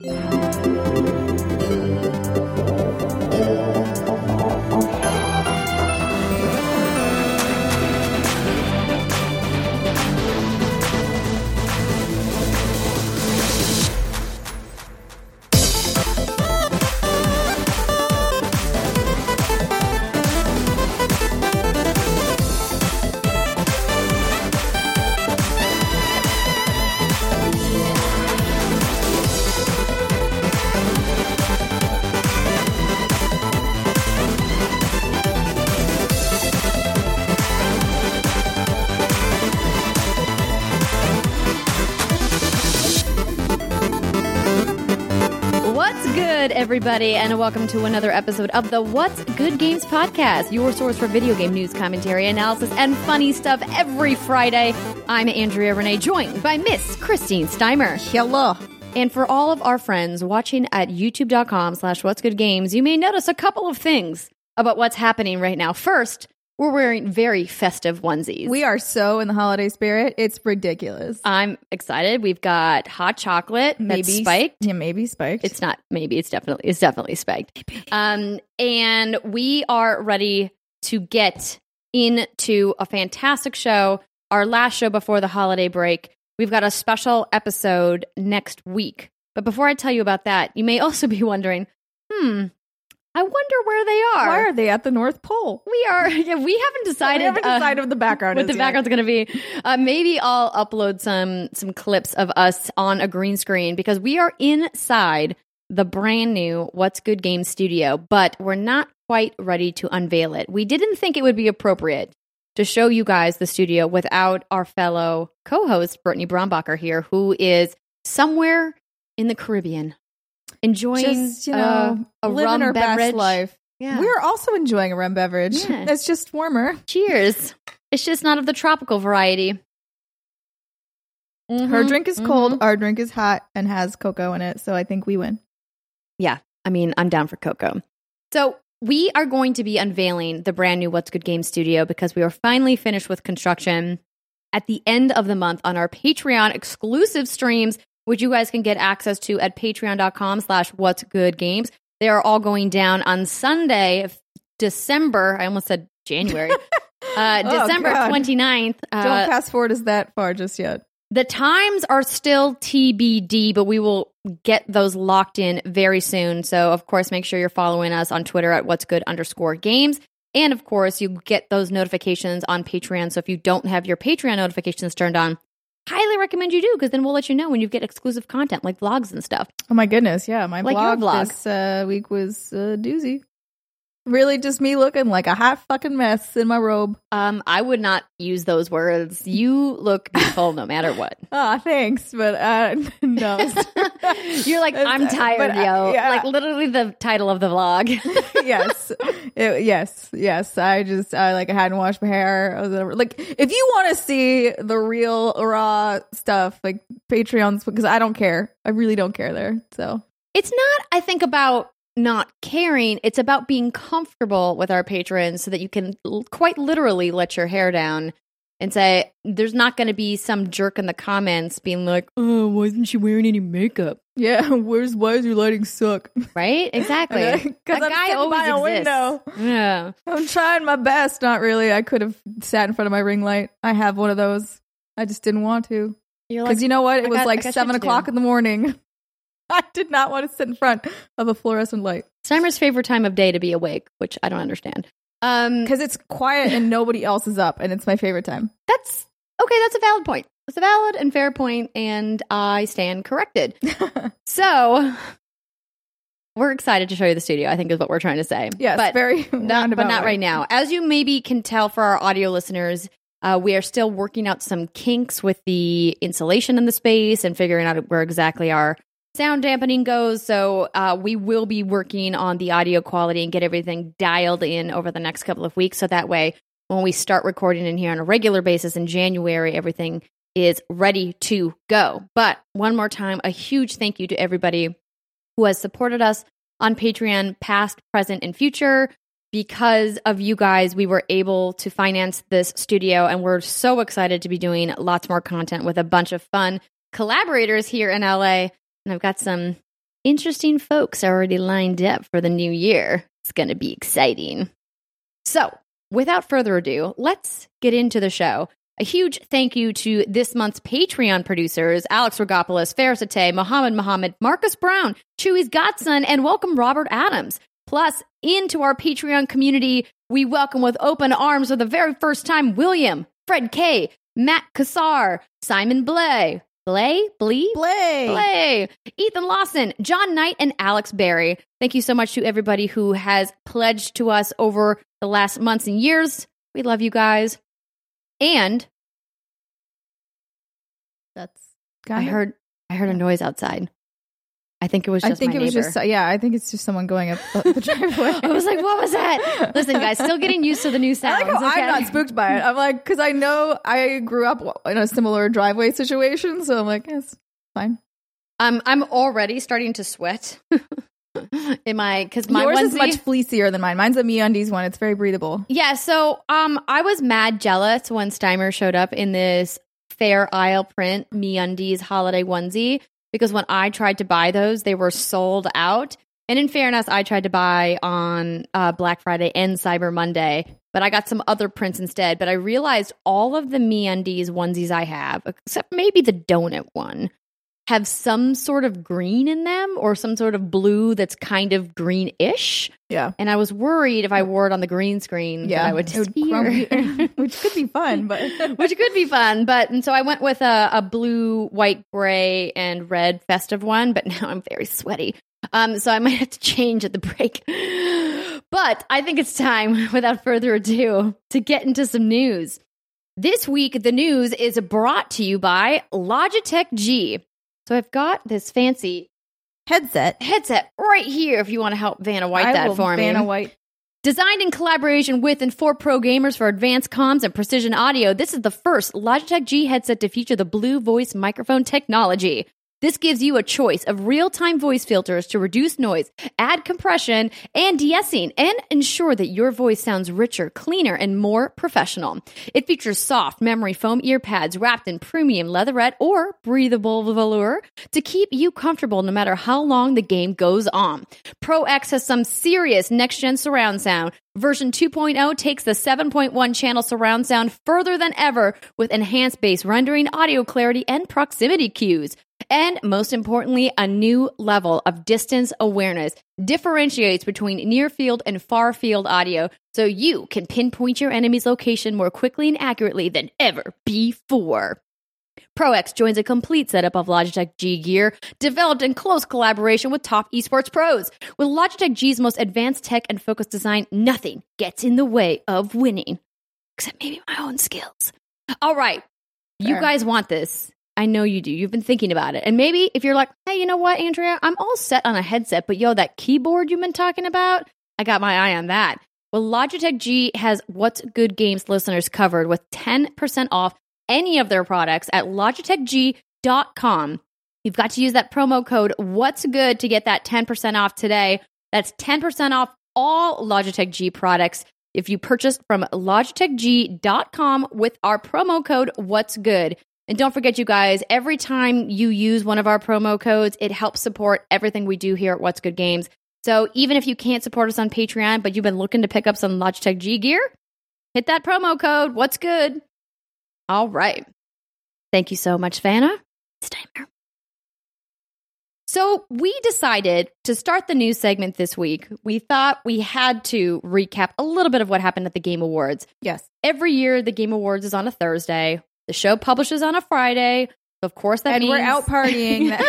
thank you everybody, and welcome to another episode of the What's Good Games podcast, your source for video game news, commentary, analysis, and funny stuff every Friday. I'm Andrea Renee, joined by Miss Christine Steimer. Hello. And for all of our friends watching at youtube.com slash what's good games, you may notice a couple of things about what's happening right now. First, we're wearing very festive onesies. We are so in the holiday spirit. It's ridiculous. I'm excited. We've got hot chocolate, maybe spiked. Yeah, maybe spiked. It's not maybe. It's definitely it's definitely spiked. Um, and we are ready to get into a fantastic show. Our last show before the holiday break. We've got a special episode next week. But before I tell you about that, you may also be wondering, hmm, I wonder where they are. Why are they at the North Pole? we are? Yeah, we haven't decided. we haven't uh, decided what the background what is the yet. background's going to be. Uh, maybe I'll upload some some clips of us on a green screen because we are inside the brand new What's Good Game studio, but we're not quite ready to unveil it. We didn't think it would be appropriate to show you guys the studio without our fellow co-host Brittany Brombacher here, who is somewhere in the Caribbean enjoying Just, you know, a living rum our beverage. best life. Yeah. We're also enjoying a rum beverage. Yeah. It's just warmer. Cheers. It's just not of the tropical variety. Her Mhm, drink is mhm. cold. Our drink is hot and has cocoa in it. So I think we win. Yeah, I mean, I'm down for cocoa. So we are going to be unveiling the brand new What's Good Game Studio because we are finally finished with construction at the end of the month on our Patreon exclusive streams, which you guys can get access to at patreon.com slash what's good games. They are all going down on Sunday, December. I almost said January. Uh, Oh, December God. 29th. Don't Uh, fast forward us that far just yet. the times are still TBD, but we will get those locked in very soon. So, of course, make sure you're following us on Twitter at what's good underscore games. And of course, you get those notifications on Patreon. So, if you don't have your Patreon notifications turned on, recommend you do because then we'll let you know when you get exclusive content like vlogs and stuff. Oh my goodness. Yeah. My Like blog vlog. this uh, week was a doozy. Really just me looking like a hot fucking mess in my robe. Um, I would not use those words. You look beautiful no matter what. Ah, thanks, but uh, no. You're like, I'm tired, But, uh, yo. yeah. Like literally the title of the vlog. yes, It- yes, yes. I just I like I hadn't washed my hair. I was like, if you want to see the real raw stuff, like Patreons, because I don't care. I really don't care there. So it's not i think about not caring it's about being comfortable with our patrons so that you can l- quite literally let your hair down and say there's not going to be some jerk in the comments being like oh why isn't she wearing any makeup yeah, where's why is your lighting suck? right exactly Because I'm guy always by a exists. window. yeah I'm trying my best. Not really. I could have sat in front of my ring light. I have one of those. I just didn't want to. Because you know what? Oh it I was got- like seven o'clock in the morning. I did not want to sit in front of a fluorescent light Steimer's favorite time of day to be awake which i don't understand um because it's quiet and nobody else is up, and it's my favorite time. that's okay that's a valid point it's a valid and fair point and i stand corrected So we're excited to show you the studio, I think is what we're trying to say. yes, but very not, but not way. right now. As you maybe can tell for our audio listeners, uh, we are still working out some kinks with the insulation in the space and figuring out where exactly our sound dampening goes. So uh, we will be working on the audio quality and get everything dialed in over the next couple of weeks. So that way, when we start recording in here on a regular basis in January, everything is ready to go. But one more time, a huge thank you to everybody who has supported us on Patreon, past, present, and future. Because of you guys, we were able to finance this studio, and we're so excited to be doing lots more content with a bunch of fun collaborators here in LA. And I've got some interesting folks already lined up for the new year. It's going to be exciting. So, without further ado, let's get into the show. A huge thank you to this month's Patreon producers Alex Rigopulos, Faris Attieh, Mohammed Mohammed, Marcus Brown, Chewy's Godson, and welcome Robert Adams. Plus, into our Patreon community, we welcome with open arms for the very first time William, Fred K, Matt Kassar, Simon Blay, Blay, Blee, Blay. Blay, Ethan Lawson, John Knight, and Alex Barry. Thank you so much to everybody who has pledged to us over the last months and years. We love you guys. And That's I heard I heard a noise outside. I think it was just I think it was just yeah. I think it's just someone going up the, driveway. I was like, what was that? Listen, guys, still getting used to the new I sounds. like okay? I'm not spooked by it. I'm like, because I know I grew up in a similar driveway situation, so I'm like, it's fine. Um, I'm already starting to sweat. In my because my Yours onesie, is much fleecier than mine. Mine's a Me Undies one. It's very breathable. Yeah, so um I was mad jealous when Steimer showed up in this fair isle print me undies holiday onesie because when I tried to buy those, they were sold out. And in fairness, I tried to buy on uh, Black Friday and Cyber Monday, but I got some other prints instead. But I realized all of the me undies onesies I have, except maybe the donut one, have some sort of green in them or some sort of blue that's kind of greenish. Yeah. And I was worried if I wore it on the green screen, Yeah. that I would It would disappear. which could be fun, but Which could be fun, but and so I went with a, a blue, white, gray, and red festive one. But now I'm very sweaty, um, so I might have to change at the break. But I think it's time, without further ado, to get into some news. This week, the news is brought to you by Logitech G. So I've got this fancy headset. headset right here. If you want to help Vanna White I that for me, Vanna White. Designed in collaboration with and for pro gamers for advanced comms and precision audio, this is the first Logitech G headset to feature the Blue Voice microphone technology. This gives you a choice of real time voice filters to reduce noise, add compression and de-essing, and ensure that your voice sounds richer, cleaner, and more professional. It features soft memory foam ear pads wrapped in premium leatherette or breathable velour to keep you comfortable no matter how long the game goes on. Pro X has some serious next gen surround sound. Version 2.0 takes the 7.1 channel surround sound further than ever with enhanced bass rendering, audio clarity, and proximity cues. And most importantly, a new level of distance awareness differentiates between near field and far field audio so you can pinpoint your enemy's location more quickly and accurately than ever before. ProX joins a complete setup of Logitech G gear developed in close collaboration with top esports pros. With Logitech G's most advanced tech and focused design, nothing gets in the way of winning, except maybe my own skills. All right, you guys want this. I know you do. You've been thinking about it. And maybe if you're like, hey, you know what, Andrea, I'm all set on a headset, but yo, that keyboard you've been talking about, I got my eye on that. Well, Logitech G has What's Good Games listeners covered with 10% off any of their products at logitechg.com. You've got to use that promo code What's Good to get that 10% off today. That's 10% off all Logitech G products if you purchase from logitechg.com with our promo code What's Good. And don't forget, you guys, every time you use one of our promo codes, it helps support everything we do here at What's Good Games. So even if you can't support us on Patreon, but you've been looking to pick up some Logitech G gear, hit that promo code. What's good? All right. Thank you so much, Vanna. It's timer. So we decided to start the news segment this week. We thought we had to recap a little bit of what happened at the Game Awards. Yes. Every year, the Game Awards is on a Thursday. The show publishes on a Friday. So of course, that and means we're out partying. well,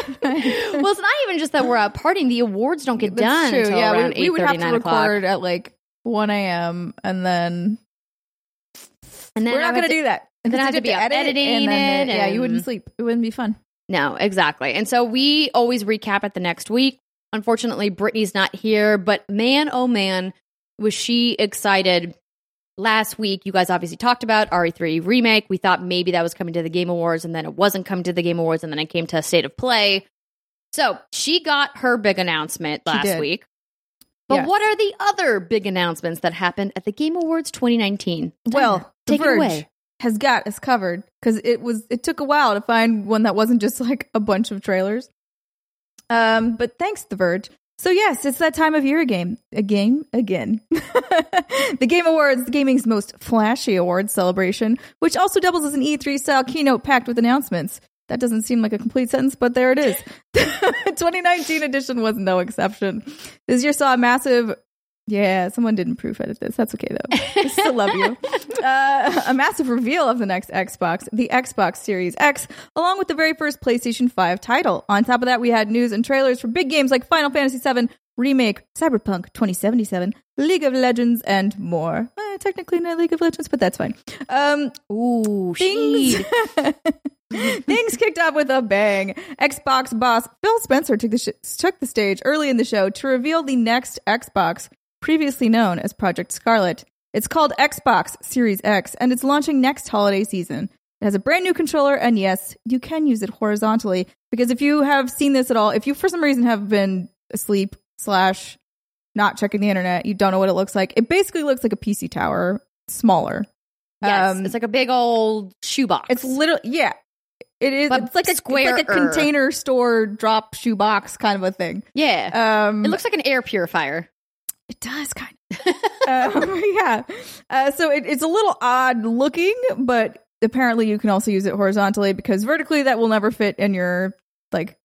it's not even just that we're out partying. The awards don't get done That's until Yeah, around we, we would have to 8:30, 9 o'clock. record at like 1 a.m. and then And then we're not going to do that. and then I have to be edit editing and then, it Yeah, you wouldn't sleep. It wouldn't be fun. No, exactly. And so we always recap at the next week. Unfortunately, Brittany's not here, but man, oh man, was she excited. Last week, you guys obviously talked about RE3 remake. We thought maybe that was coming to the Game Awards, and then it wasn't coming to the Game Awards, and then it came to State of Play. So she got her big announcement last week. But Yes. what are the other big announcements that happened at the Game Awards 2019? Well, The take it Verge away. has got us covered because it was it took a while to find one that wasn't just like a bunch of trailers. Um, but thanks, The Verge. So yes, it's that time of year again. A game again. the Game Awards, the gaming's most flashy awards celebration, which also doubles as an E3 style keynote packed with announcements. That doesn't seem like a complete sentence, but there it is. 2019 edition was no exception. This year saw a massive yeah, someone didn't proof edit this. That's okay though. I still love you. Uh, a massive reveal of the next Xbox, the Xbox Series X, along with the very first PlayStation 5 title. On top of that, we had news and trailers for big games like Final Fantasy VII Remake, Cyberpunk 2077, League of Legends, and more. Eh, technically not League of Legends, but that's fine. Um, Ooh, things things kicked off with a bang. Xbox boss Phil Spencer took the sh- took the stage early in the show to reveal the next Xbox, previously known as Project Scarlett. It's called Xbox Series X, and it's launching next holiday season. It has a brand new controller, and yes, you can use it horizontally. Because if you have seen this at all, if you for some reason have been asleep slash not checking the internet, you don't know what it looks like. It basically looks like a PC tower, smaller. Yes, Um, it's like a big old shoebox. It's literally yeah. It is. But it's like a it's like a container store drop shoebox kind of a thing. yeah. Um, it looks like an air purifier. It does kind of. um, yeah. Uh, so it, it's a little odd looking, but apparently you can also use it horizontally because vertically that will never fit in your like.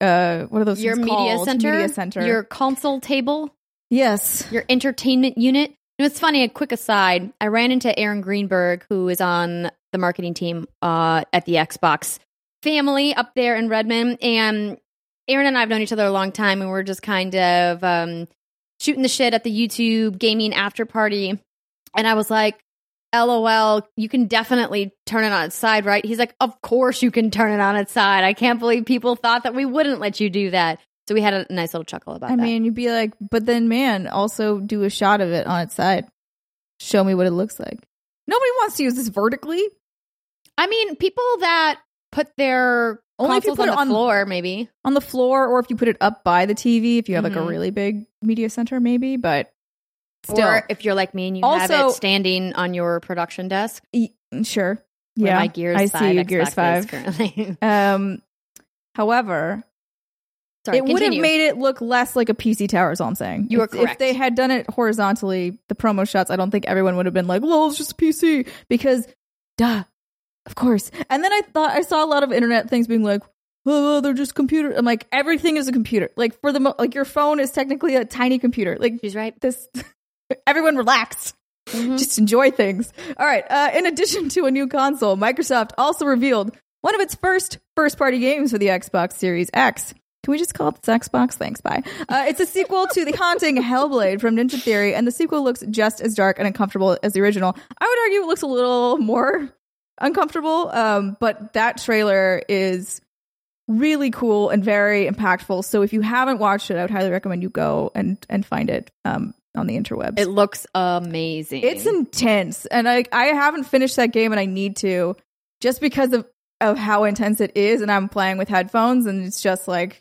Uh, what are those? Your media called? center, Media center. your console table, yes. your entertainment unit. You know, it's funny. A quick aside: I ran into Aaron Greenberg, who is on the marketing team uh, at the Xbox family up there in Redmond, and Aaron and I have known each other a long time, and we're just kind of um, shooting the shit at the YouTube gaming after party. And I was like, LOL, you can definitely turn it on its side, right? He's like, Of course you can turn it on its side. I can't believe people thought that we wouldn't let you do that. So we had a nice little chuckle about that. I that. mean, you'd be like, but then, man, also do a shot of it on its side. Show me what it looks like. Nobody wants to use this vertically. I mean, people that put their Only if you put on it the on- floor, maybe. on the floor or if you put it up by the TV if you have like a Mhm. really big media center maybe but still Or if you're like me and you have it standing on your production desk. e- sure yeah my Gears I 5 see you Gears is 5 currently. um however Sorry, it would have made it look less like a PC tower is all I'm saying You are if, if they had done it horizontally the promo shots I don't think everyone would have been like well it's just a PC because duh of course and then I thought I saw a lot of internet things being like oh, they're just computer. I'm like, everything is a computer. Like for the mo- like your phone is technically a tiny computer. Like She's right. this everyone relax Mhm. just enjoy things all right uh, in addition to a new console microsoft also revealed one of its first first party games for the xbox series x can we just call it this xbox thanks bye uh, it's a sequel to the haunting hellblade from ninja theory and the sequel looks just as dark and uncomfortable as the original i would argue it looks a little more uncomfortable um, but that trailer is really cool and very impactful so if you haven't watched it i would highly recommend you go and and find it um, on the interwebs It looks amazing. it's intense, and I I haven't finished that game, and I need to, just because of of how intense it is. And I'm playing with headphones, and it's just like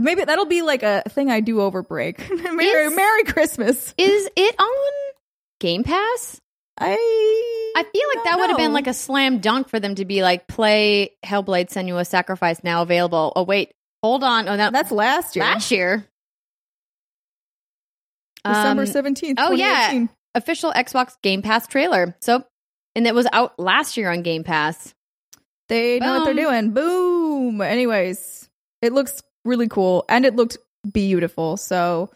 maybe that'll be like a thing I do over break. Merry Is- Merry Christmas. Is it on Game Pass? I I feel like that would have been like a slam dunk for them to be like, play Hellblade Senua's Sacrifice now available. Oh, wait, hold on. Oh, no, that's last year, last year. December Um, seventeenth. oh, yeah. official Xbox Game Pass trailer. So, and it was out last year on Game Pass. They know what they're doing. Boom. Anyways, it looks really cool and it looked beautiful. So,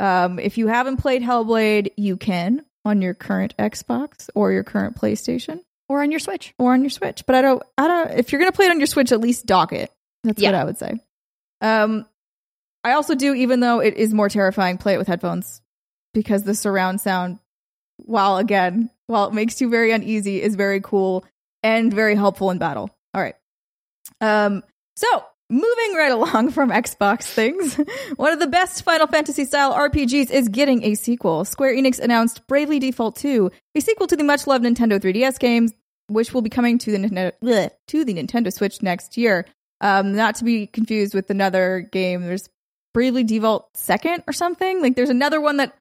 um, if you haven't played Hellblade, you can on your current Xbox or your current PlayStation Or on your Switch. or on your Switch. But I don't, I don't. If you're gonna play it on your Switch, at least dock it. That's what I would say. Um, I also do, even though it is more terrifying, play it with headphones because the surround sound, while again, while it makes you very uneasy, is very cool and very helpful in battle. All right. Um, so moving right along from Xbox things, one of the best Final Fantasy style RPGs is getting a sequel. Square Enix announced Bravely Default 2, a sequel to the much loved Nintendo 3DS games, which will be coming to the Nintendo bleh, to the Nintendo Switch next year. Um, not to be confused with another game. There's Bravely Default Second or something. Like there's another one that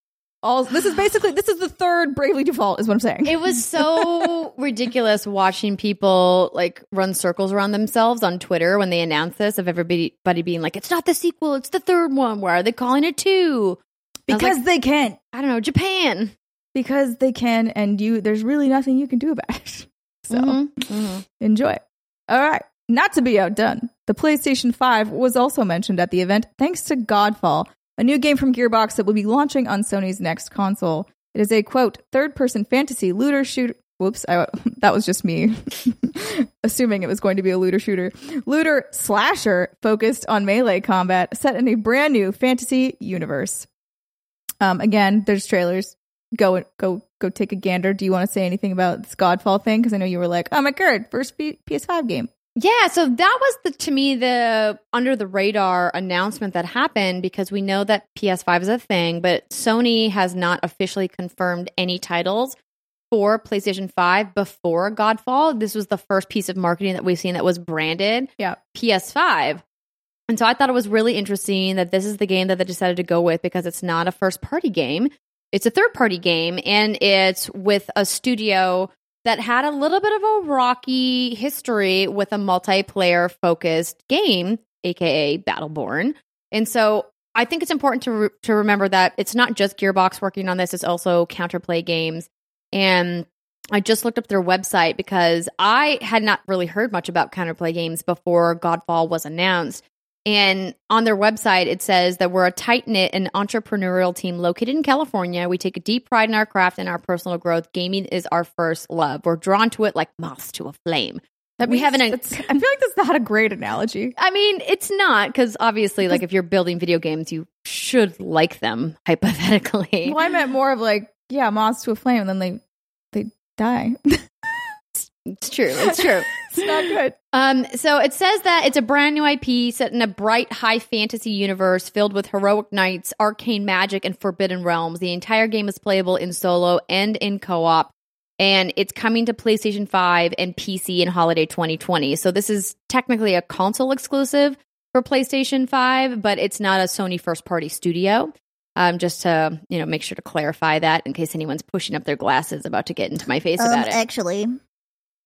all this is basically this is the third Bravely Default is what I'm saying. It was so ridiculous watching people like run circles around themselves on Twitter when they announced this of everybody being like, "It's not the sequel, it's the third one." Why are they calling it two? because like, they can. I don't know, Japan. Because they can, and you there's really nothing you can do about it. So Mm-hmm. Mhm. enjoy. All right. Not to be outdone, the PlayStation 5 was also mentioned at the event thanks to Godfall, a new game from Gearbox that will be launching on Sony's next console. It is a quote, third person fantasy looter shooter. Whoops, I, that was just me assuming it was going to be a looter shooter. Looter slasher focused on melee combat set in a brand new fantasy universe. Um, again, there's trailers. Go go go take a gander. Do you want to say anything about this Godfall thing? Because I know you were like, "Oh my god, first P- PS5 game." Yeah, so that was the to me the under the radar announcement that happened because we know that PS5 is a thing, but Sony has not officially confirmed any titles for PlayStation 5 before Godfall. This was the first piece of marketing that we've seen that was branded Yeah. PS5. And so I thought it was really interesting that this is the game that they decided to go with because it's not a first party game. It's a third party game and it's with a studio that had a little bit of a rocky history with a multiplayer focused game, aka Battleborn. And so I think it's important to re- to remember that it's not just Gearbox working on this; it's also Counterplay Games. And I just looked up their website because I had not really heard much about Counterplay Games before Godfall was announced. And on their website, it says that we're a tight knit and entrepreneurial team located in California. We take a deep pride in our craft and our personal growth. Gaming is our first love. We're drawn to it like moths to a flame. That we have an. I feel like that's not a great analogy. I mean, it's not because obviously, like if you're building video games, you should like them hypothetically. Well, I meant more of like, yeah, moths to a flame, and then they they die. It's true. It's true. It's not good. Um, so it says that it's a brand new IP set in a bright high fantasy universe filled with heroic knights, arcane magic, and forbidden realms. The entire game is playable in solo and in co-op, and it's coming to PlayStation 5 and PC in holiday 2020. So this is technically a console exclusive for PlayStation 5, but it's not a Sony first party studio. Um, just to you know make sure to clarify that in case anyone's pushing up their glasses about to get into my face about it. actually,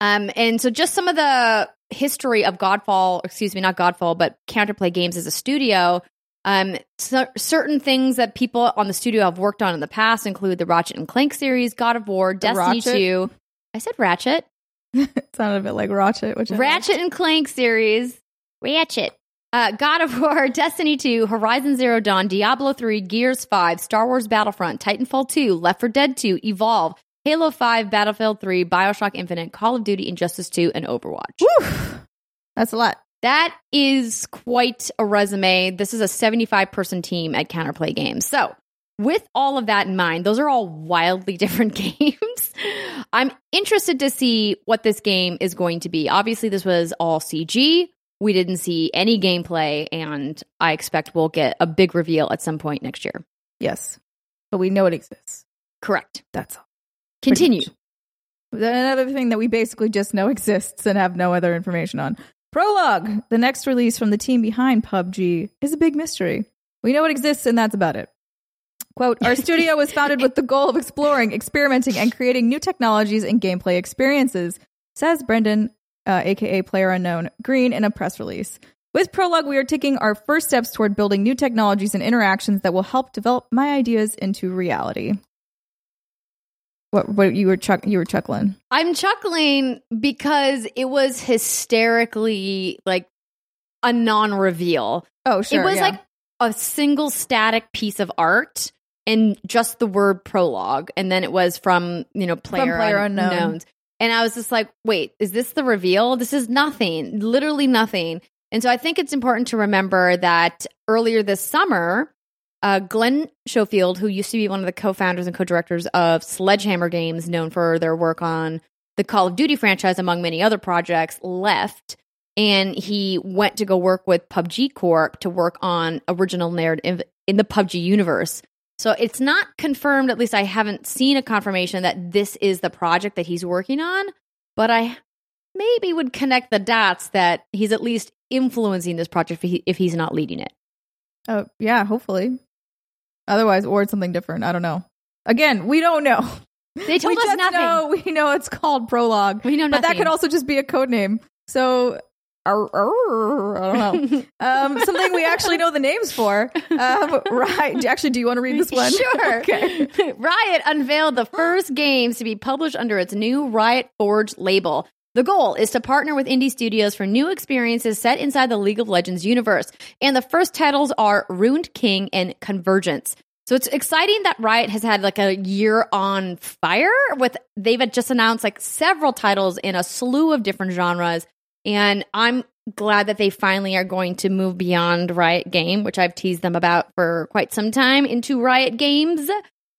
Um, and so just some of the history of Godfall, excuse me, not Godfall, but Counterplay Games as a studio. Um, cer- certain things that people on the studio have worked on in the past include the Ratchet and Clank series, God of War, Destiny Ratchet? 2. I said Ratchet. it sounded a bit like Ratchet, which Ratchet and Clank series. Ratchet. Uh, God of War, Destiny 2, Horizon Zero Dawn, Diablo 3, Gears 5, Star Wars Battlefront, Titanfall 2, Left 4 Dead 2, Evolve, Halo 5, Battlefield 3, Bioshock Infinite, Call of Duty, Injustice 2, and Overwatch. That's a lot. That is quite a resume. This is a 75 person team at Counterplay Games. So, with all of that in mind, those are all wildly different games. I'm interested to see what this game is going to be. Obviously, this was all CG. We didn't see any gameplay, and I expect we'll get a big reveal at some point next year. Yes, but we know it exists. Correct. That's all. Continue. Another thing that we basically just know exists and have no other information on. Prologue, the next release from the team behind PUBG, is a big mystery. We know it exists, and that's about it. Quote, our studio was founded with the goal of exploring, experimenting, and creating new technologies and gameplay experiences, says Brendan, uh, aka Player Unknown, Greene in a press release. With Prologue, we are taking our first steps toward building new technologies and interactions that will help develop my ideas into reality. What, what you were chuck, you were chuckling? I'm chuckling because it was hysterically like a non reveal. Oh, sure. it was yeah. like a single static piece of art and just the word prologue and then it was from you know player, Player Unknown. unknowns and i was just like wait is this the reveal this is nothing literally nothing and so i think it's important to remember that earlier this summer uh, glenn schofield who used to be one of the co-founders and co-directors of sledgehammer games known for their work on the call of duty franchise among many other projects left and he went to go work with PUBG Corp to work on original narrative in the PUBG universe. So it's not confirmed, at least I haven't seen a confirmation that this is the project that he's working on, but I maybe would connect the dots that he's at least influencing this project if, he, if he's not leading it. oh yeah, hopefully. Otherwise, or it's something different. I don't know. Again, we don't know. They told we us nothing. know we know it's called prologue. we know But that could also just be a code name. So arr, arr, I don't know. um, something we actually know the names for. Um, right. Actually, do you want to read this one? Sure. okay. Riot unveiled the first games to be published under its new Riot Forge label. The goal is to partner with indie studios for new experiences set inside the League of Legends universe. And the first titles are Ruined King and Convergence. So it's exciting that Riot has had like a year on fire with they've just announced like several titles in a slew of different genres. And I'm glad that they finally are going to move beyond Riot Game, which I've teased them about for quite some time, into Riot Games.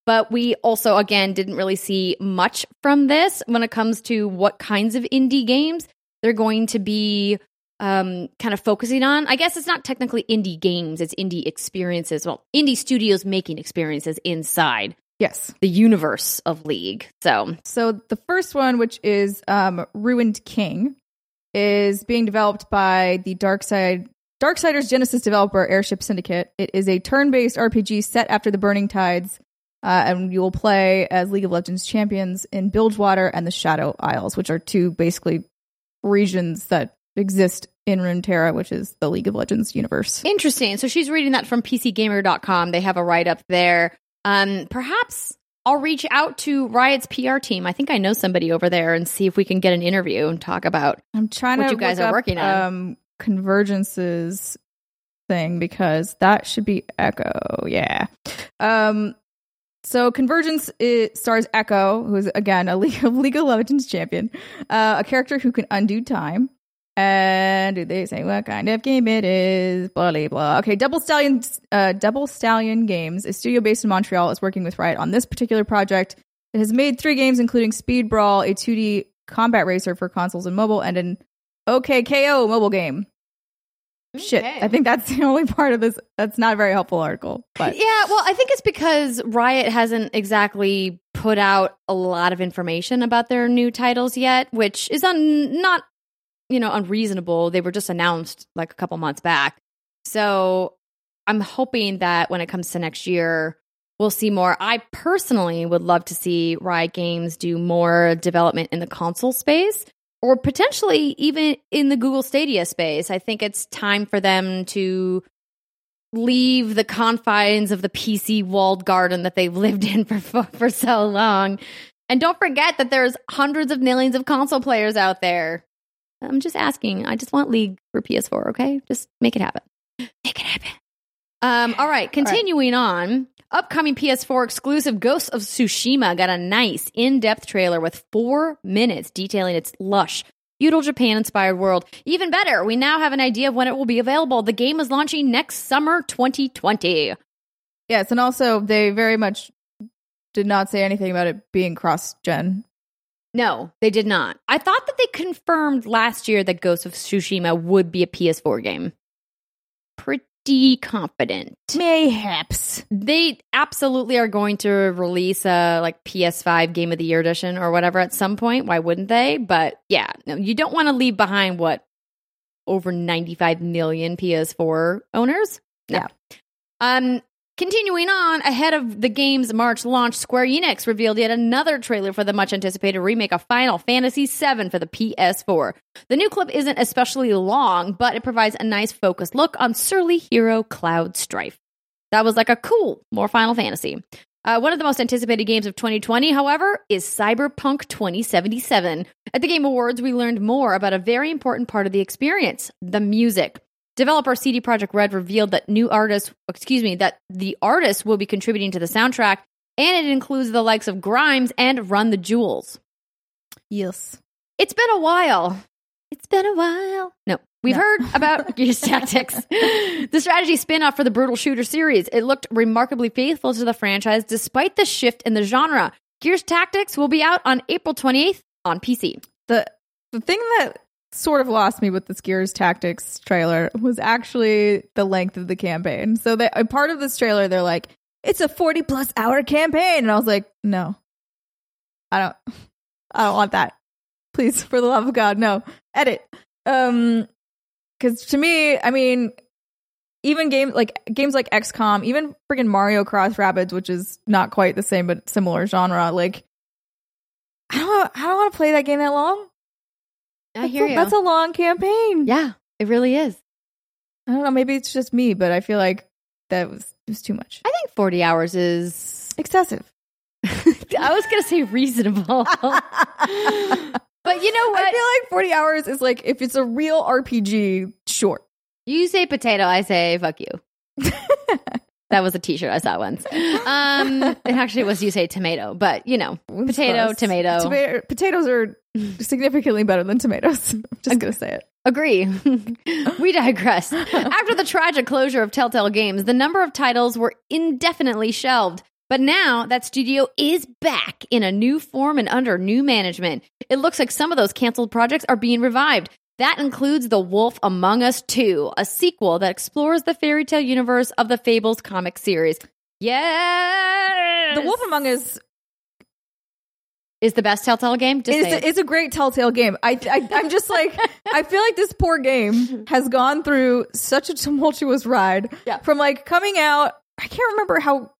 But we also, again, didn't really see much from this when it comes to what kinds of indie games they're going to be um, kind of focusing on. I guess it's not technically indie games, it's indie experiences. Well, indie studios making experiences inside Yes. the universe of League. So, So the first one, which is um, Ruined King, is being developed by the Dark Side Darksiders Genesis developer Airship Syndicate. It is a turn-based RPG set after the Burning Tides, uh, and you will play as League of Legends champions in Bilgewater and the Shadow Isles, which are two basically regions that exist in Runeterra, which is the League of Legends universe. Interesting. So she's reading that from PCGamer.com. They have a write up there. Um, perhaps I'll reach out to Riot's PR team. I think I know somebody over there and see if we can get an interview and talk about. I'm trying What to you guys are up, working on. Um, convergences thing because that should be Ekko. Yeah. Um. So convergence stars Ekko, who is again a League of League of Legends champion, uh, a character who can undo time. And do they say what kind of game it is? Blah blah blah. Okay, Double Stallion, uh, Double Stallion Games, a studio based in Montreal, is working with Riot on this particular project. It has made three games, including Speed Brawl, a 2D combat racer for consoles and mobile, and an OKKO mobile game. Shit, I think that's the only part of this. That's not a very helpful article, but Yeah, well, I think it's because Riot hasn't exactly put out a lot of information about their new titles yet, which is un- not, you know, unreasonable. They were just announced like a couple months back. So I'm hoping that when it comes to next year, we'll see more. I personally would love to see Riot Games do more development in the console space or potentially even in the Google Stadia space. I think it's time for them to leave the confines of the PC walled garden that they've lived in for for so long. And don't forget that there's hundreds of millions of console players out there. I'm just asking. I just want League for PS4, okay? Just make it happen. Make it happen. Um, all right, continuing on. Upcoming PS4 exclusive Ghosts of Tsushima got a nice in-depth trailer with four minutes detailing its lush, feudal Japan-inspired world. Even better, we now have an idea of when it will be available. The game is launching next summer 2020. yes, and also they very much did not say anything about it being cross gen. No, they did not. I thought that they confirmed last year that Ghost of Tsushima would be a PS4 game. Pretty confident. Mayhaps. They absolutely are going to release a like PS5 Game of the Year edition or whatever at some point. Why wouldn't they? But yeah, no, you don't want to leave behind what over 95 million PS4 owners. No. Yeah. Um continuing on ahead of the game's March launch, Square Enix revealed yet another trailer for the much anticipated remake of Final Fantasy VII for the PS4. The new clip isn't especially long, but it provides a nice focused look on surly hero Cloud Strife. That was like a cool, more Final Fantasy. Uh, one of the most anticipated games of 2020, however, is Cyberpunk 2077. At the Game Awards, we learned more about a very important part of the experience the music. Developer CD Projekt Red revealed that new artists, excuse me, that the artists will be contributing to the soundtrack, and it includes the likes of Grimes and Run the Jewels. Yes. It's been a while. It's been a while. No, we've No. heard about Gears Tactics, the strategy spin off for the Brutal Shooter series. It looked remarkably faithful to the franchise despite the shift in the genre. Gears Tactics will be out on April 28th on PC. The the thing that sort of lost me with the Gears Tactics trailer was actually the length of the campaign. So they a part of this trailer they're like, it's a 40 plus hour campaign. And I was like, no. I don't I don't want that. Please, for the love of God, no. Edit. Um because to me, I mean, even games like games like XCOM, even freaking Mario Cross Rabbids, which is not quite the same but similar genre. Like, I don't, I don't want to play that game that long. I That's hear a, you. That's a long campaign. yeah, it really is. I don't know. Maybe it's just me, but I feel like that was was too much. I think 40 hours is. Excessive. I was going to say reasonable. but you know what? I feel like 40 hours is like if it's a real RPG, short. You say potato, I say fuck you. that was a t shirt I saw once. Um, it actually was you say tomato, but you know, potato, tomato. Toma- potatoes are significantly better than tomatoes. I'm just gonna say it. Agree. we digress. After the tragic closure of Telltale Games, the number of titles were indefinitely shelved. But now that studio is back in a new form and under new management. It looks like some of those canceled projects are being revived. That includes The Wolf Among Us 2, a sequel that explores the fairy tale universe of the Fables comic series. Yes! The Wolf Among Us is the best Telltale game. Just say it. a, is a great Telltale game. I, I I'm just like I feel like this poor game has gone through such a tumultuous ride. Yeah. From like coming out, I can't remember how.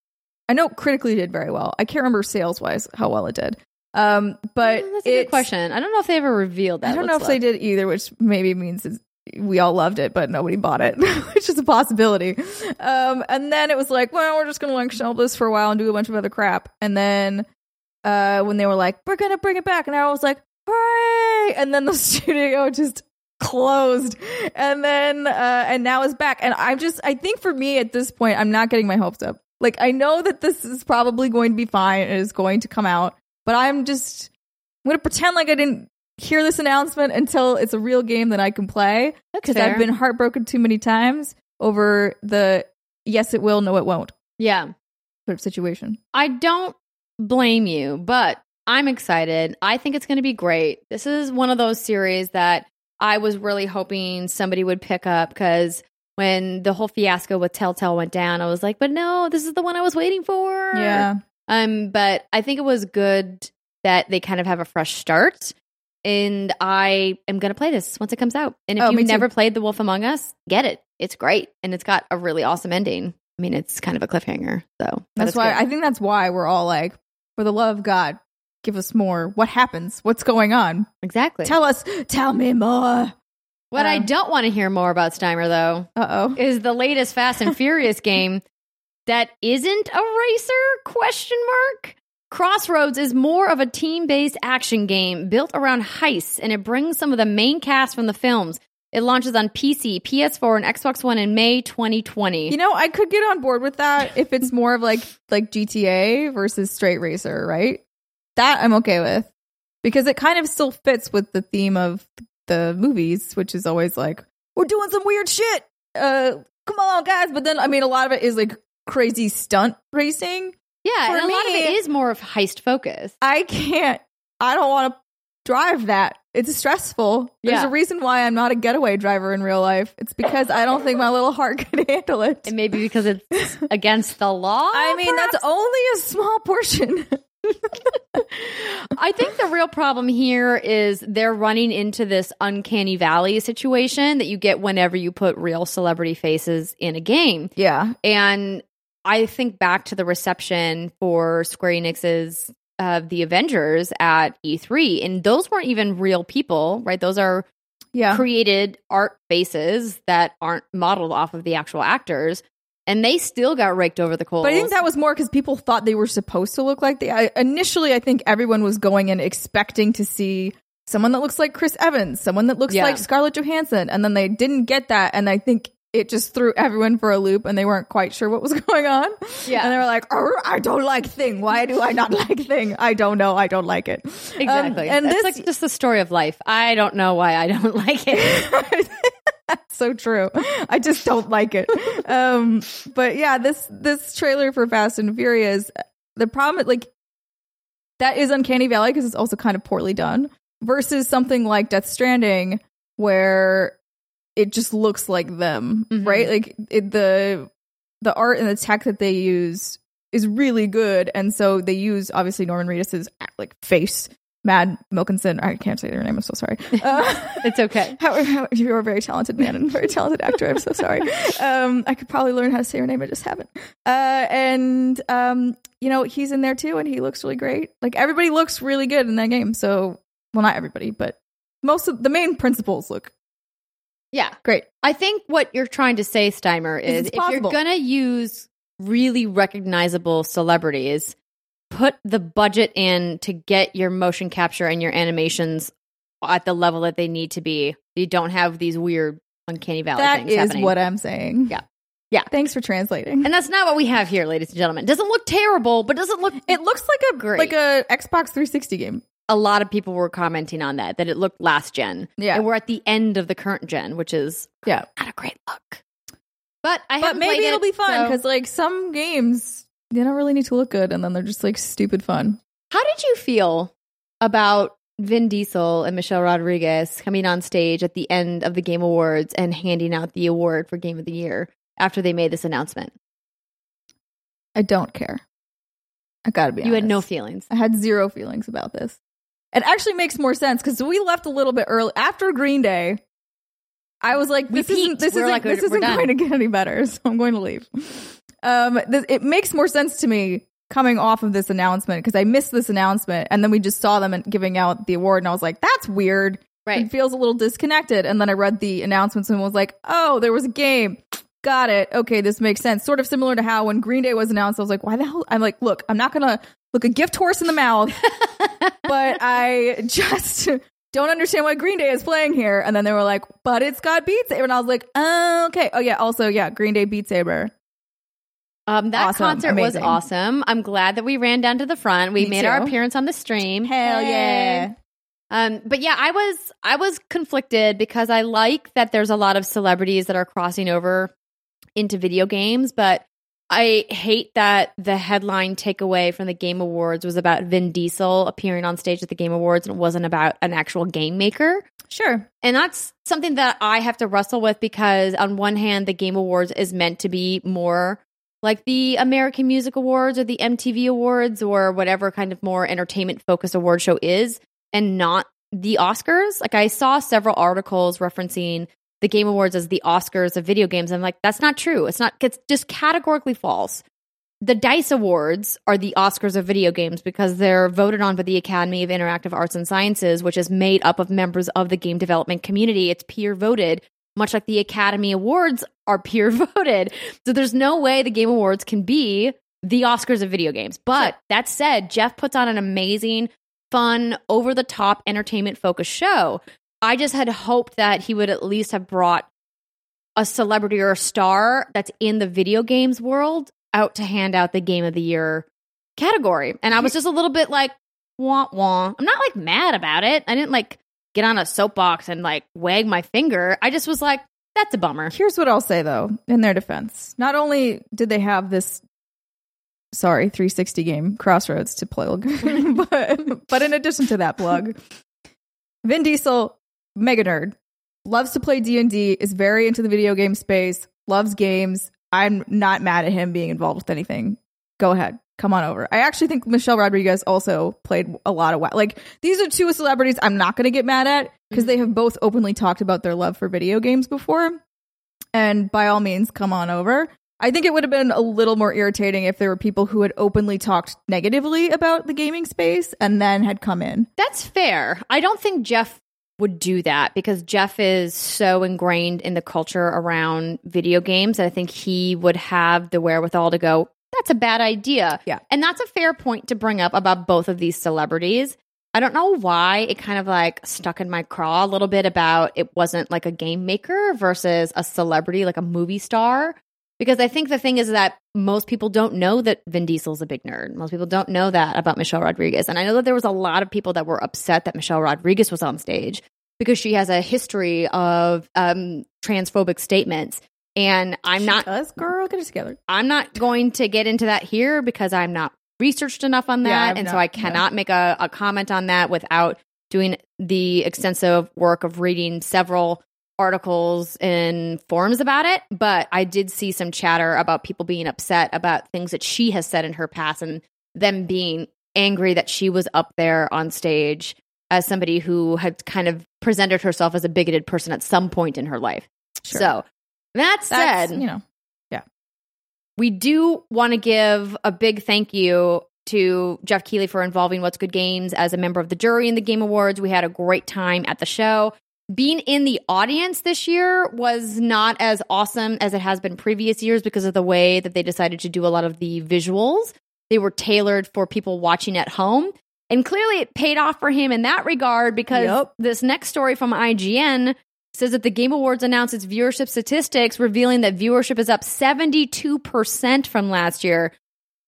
I know critically did very well. I can't remember sales wise how well it did. Um, but That's a good question. I don't know if they ever revealed that. I don't know if they did either, which maybe means it's- we all loved it, but nobody bought it, which is a possibility. Um, and then it was like, well, we're just gonna like shelve this for a while and do a bunch of other crap. And then, uh, when they were like, we're gonna bring it back, and I was like, hooray! And then the studio just closed, and then, uh, and now it's back. And I'm just, I think for me at this point, I'm not getting my hopes up. Like, I know that this is probably going to be fine and is going to come out, but I'm just, I'm gonna pretend like I didn't hear this announcement until it's a real game that I can play because. I've been heartbroken too many times over the yes it will, no it won't Yeah. sort of situation. I don't blame you, but I'm excited. I think it's going to be great. This is one of those series that I was really hoping somebody would pick up because when the whole fiasco with Telltale went down, I was like, but no, this is the one I was waiting for. Yeah, Um, but I think it was good that they kind of have a fresh start. And I am going to play this once it comes out. And if Oh, you've never played The Wolf Among Us, get it. It's great. And it's got a really awesome ending. I mean, it's kind of a cliffhanger. So that's why good. I think that's why we're all like, for the love of God, give us more. What happens? What's going on? exactly. Tell us. Tell me more. What I Um, don't want to hear more about Steimer, though, Uh oh. is the latest Fast and Furious game that isn't a racer? Question mark. Crossroads is more of a team-based action game built around heists, and it brings some of the main cast from the films. It launches on PC, PS4, and Xbox One in May 2020. You know, I could get on board with that if it's more of like like GTA versus straight racer, right? That I'm okay with because it kind of still fits with the theme of the movies, which is always like we're doing some weird shit. Uh, come on, guys! But then I mean, a lot of it is like crazy stunt racing. yeah, for and a lot of it is more of heist focus. I can't. I don't want to drive that. It's stressful. There's Yeah. a reason why I'm not a getaway driver in real life. It's because I don't think my little heart could handle it. And maybe because it's against the law. I mean, perhaps? that's only a small portion. I think the real problem here is they're running into this uncanny valley situation that you get whenever you put real celebrity faces in a game. yeah. And I think back to the reception for Square Enix's uh, The Avengers at E3, and those weren't even real people, right? Those are Yeah. created art faces that aren't modeled off of the actual actors, and they still got raked over the coals. But I think that was more because people thought they were supposed to look like they. I, initially, I think everyone was going in expecting to see someone that looks like Chris Evans, someone that looks Yeah. like Scarlett Johansson, and then they didn't get that, and I think it just threw everyone for a loop, and they weren't quite sure what was going on. Yeah. and they were like, "Arr, "I don't like Thing. Why do I not like Thing? I don't know. I don't like it." exactly. Um, and It's this like just the story of life. I don't know why I don't like it. That's so true. I just don't like it. Um, but yeah, this this trailer for Fast and Furious, the problem like that is Uncanny Valley because it's also kind of poorly done versus something like Death Stranding where it just looks like them, Mhm. right? Like it, the the art and the tech that they use is really good, and so they use obviously Norman Reedus's like face Mad Milkinson. I can't say your name. I'm so sorry. Uh, It's okay. how, how, you're a very talented man and very talented actor. I'm so sorry. Um, I could probably learn how to say your name. I just haven't. Uh, and um, you know, he's in there too, and he looks really great. Like everybody looks really good in that game. So, well, not everybody, but most of the main principals look Yeah. great. I think what you're trying to say, Steimer, is if you're going to use really recognizable celebrities, put the budget in to get your motion capture and your animations at the level that they need to be. You don't have these weird uncanny valley That things is happening. what I'm saying. Yeah. Yeah. Thanks for translating. and that's not what we have here, ladies and gentlemen. Doesn't look terrible, but doesn't look. It looks like a Great. like a Xbox 360 game. A lot of people were commenting on that that it looked last gen. Yeah. and we're at the end of the current gen, which is Yeah. not a great look. But I But maybe it'll it, be fun so- because like some games they don't really need to look good and then they're just like stupid fun. How did you feel about Vin Diesel and Michelle Rodriguez coming on stage at the end of the Game Awards and handing out the award for Game of the Year after they made this announcement? I don't care. I gotta be You had no feelings. I had zero feelings about this. It actually makes more sense because we left a little bit early after Green Day. I was like, this isn't this were isn't like, this isn't done. going to get any better, so I'm going to leave. Um, this, it makes more sense to me coming off of this announcement because I missed this announcement and then we just saw them giving out the award and I was like, that's weird. Right. It feels a little disconnected. And then I read the announcements and was like, oh, there was a game. Got it. Okay, this makes sense. Sort of similar to how when Green Day was announced, I was like, why the hell? I'm like, look, I'm not going to look a gift horse in the mouth, but I just don't understand why Green Day is playing here. And then they were like, but it's got Beat Saber. And I was like, oh, okay. Oh, yeah. Also, yeah, Green Day Beat Saber. Um, that Awesome. concert was awesome. I'm glad that we ran down to the front. We Me made our appearance on the stream. Hell Hey. yeah. Um, but yeah, I was I was conflicted because I like that there's a lot of celebrities that are crossing over into video games, but I hate that the headline takeaway from the Game Awards was about Vin Diesel appearing on stage at the Game Awards and it wasn't about an actual game maker. Sure. And that's something that I have to wrestle with because, on one hand, the Game Awards is meant to be more like the American Music Awards or the MTV Awards or whatever kind of more entertainment focused award show is, and not the Oscars. Like, I saw several articles referencing the Game Awards as the Oscars of video games. I'm like, that's not true. It's not, it's just categorically false. The DICE Awards are the Oscars of video games because they're voted on by the Academy of Interactive Arts and Sciences, which is made up of members of the game development community. It's peer voted, much like the Academy Awards are peer voted. So there's no way the Game Awards can be the Oscars of video games. But that said, Geoff puts on an amazing, fun, over the top, entertainment focused show. I just had hoped that he would at least have brought a celebrity or a star that's in the video games world out to hand out the game of the year category. And I was just a little bit like, wah wah. I'm not like mad about it. I didn't like get on a soapbox and like wag my finger. I just was like, that's a bummer. Here's what I'll say though, in their defense. Not only did they have this sorry, 360 game Crossroads to plug, but but in addition to that plug, Vin Diesel, mega nerd, loves to play D&D, is very into the video game space, loves games. I'm not mad at him being involved with anything. Go ahead. Come on over. I actually think Michelle Rodriguez also played a lot of like these are two celebrities I'm not going to get mad at because they mm-hmm. have both openly talked about their love for video games before. And by all means, come on over. I think it would have been a little more irritating if there were people who had openly talked negatively about the gaming space and then had come in. That's fair. I don't think Geoff would do that because Geoff is so ingrained in the culture around video games that I think he would have the wherewithal to go, that's a bad idea. Yeah. And that's a fair point to bring up about both of these celebrities. I don't know why it kind of like stuck in my craw a little bit about it wasn't like a game maker versus a celebrity, like a movie star. Because I think the thing is that most people don't know that Vin Diesel's a big nerd. Most people don't know that about Michelle Rodriguez. And I know that there was a lot of people that were upset that Michelle Rodriguez was on stage because she has a history of um, transphobic statements. And I'm not Us, girl, get it together. I'm not going to get into that here because I'm not researched enough on that. I'm and so I cannot make a, a comment on that without doing the extensive work of reading several articles and forums about it. But I did see some chatter about people being upset about things that she has said in her past and them being angry that she was up there on stage as somebody who had kind of presented herself as a bigoted person at some point in her life. Sure. So that That's, said, you know, yeah, we do want to give a big thank you to Geoff Keighley for involving What's Good Games as a member of the jury in the Game Awards. We had a great time at the show. Being in the audience this year was not as awesome as it has been previous years because of the way that they decided to do a lot of the visuals. They were tailored for people watching at home. And clearly it paid off for him in that regard because Yep. this next story from IGN says that the Game Awards announced its viewership statistics, revealing that viewership is up 72% from last year.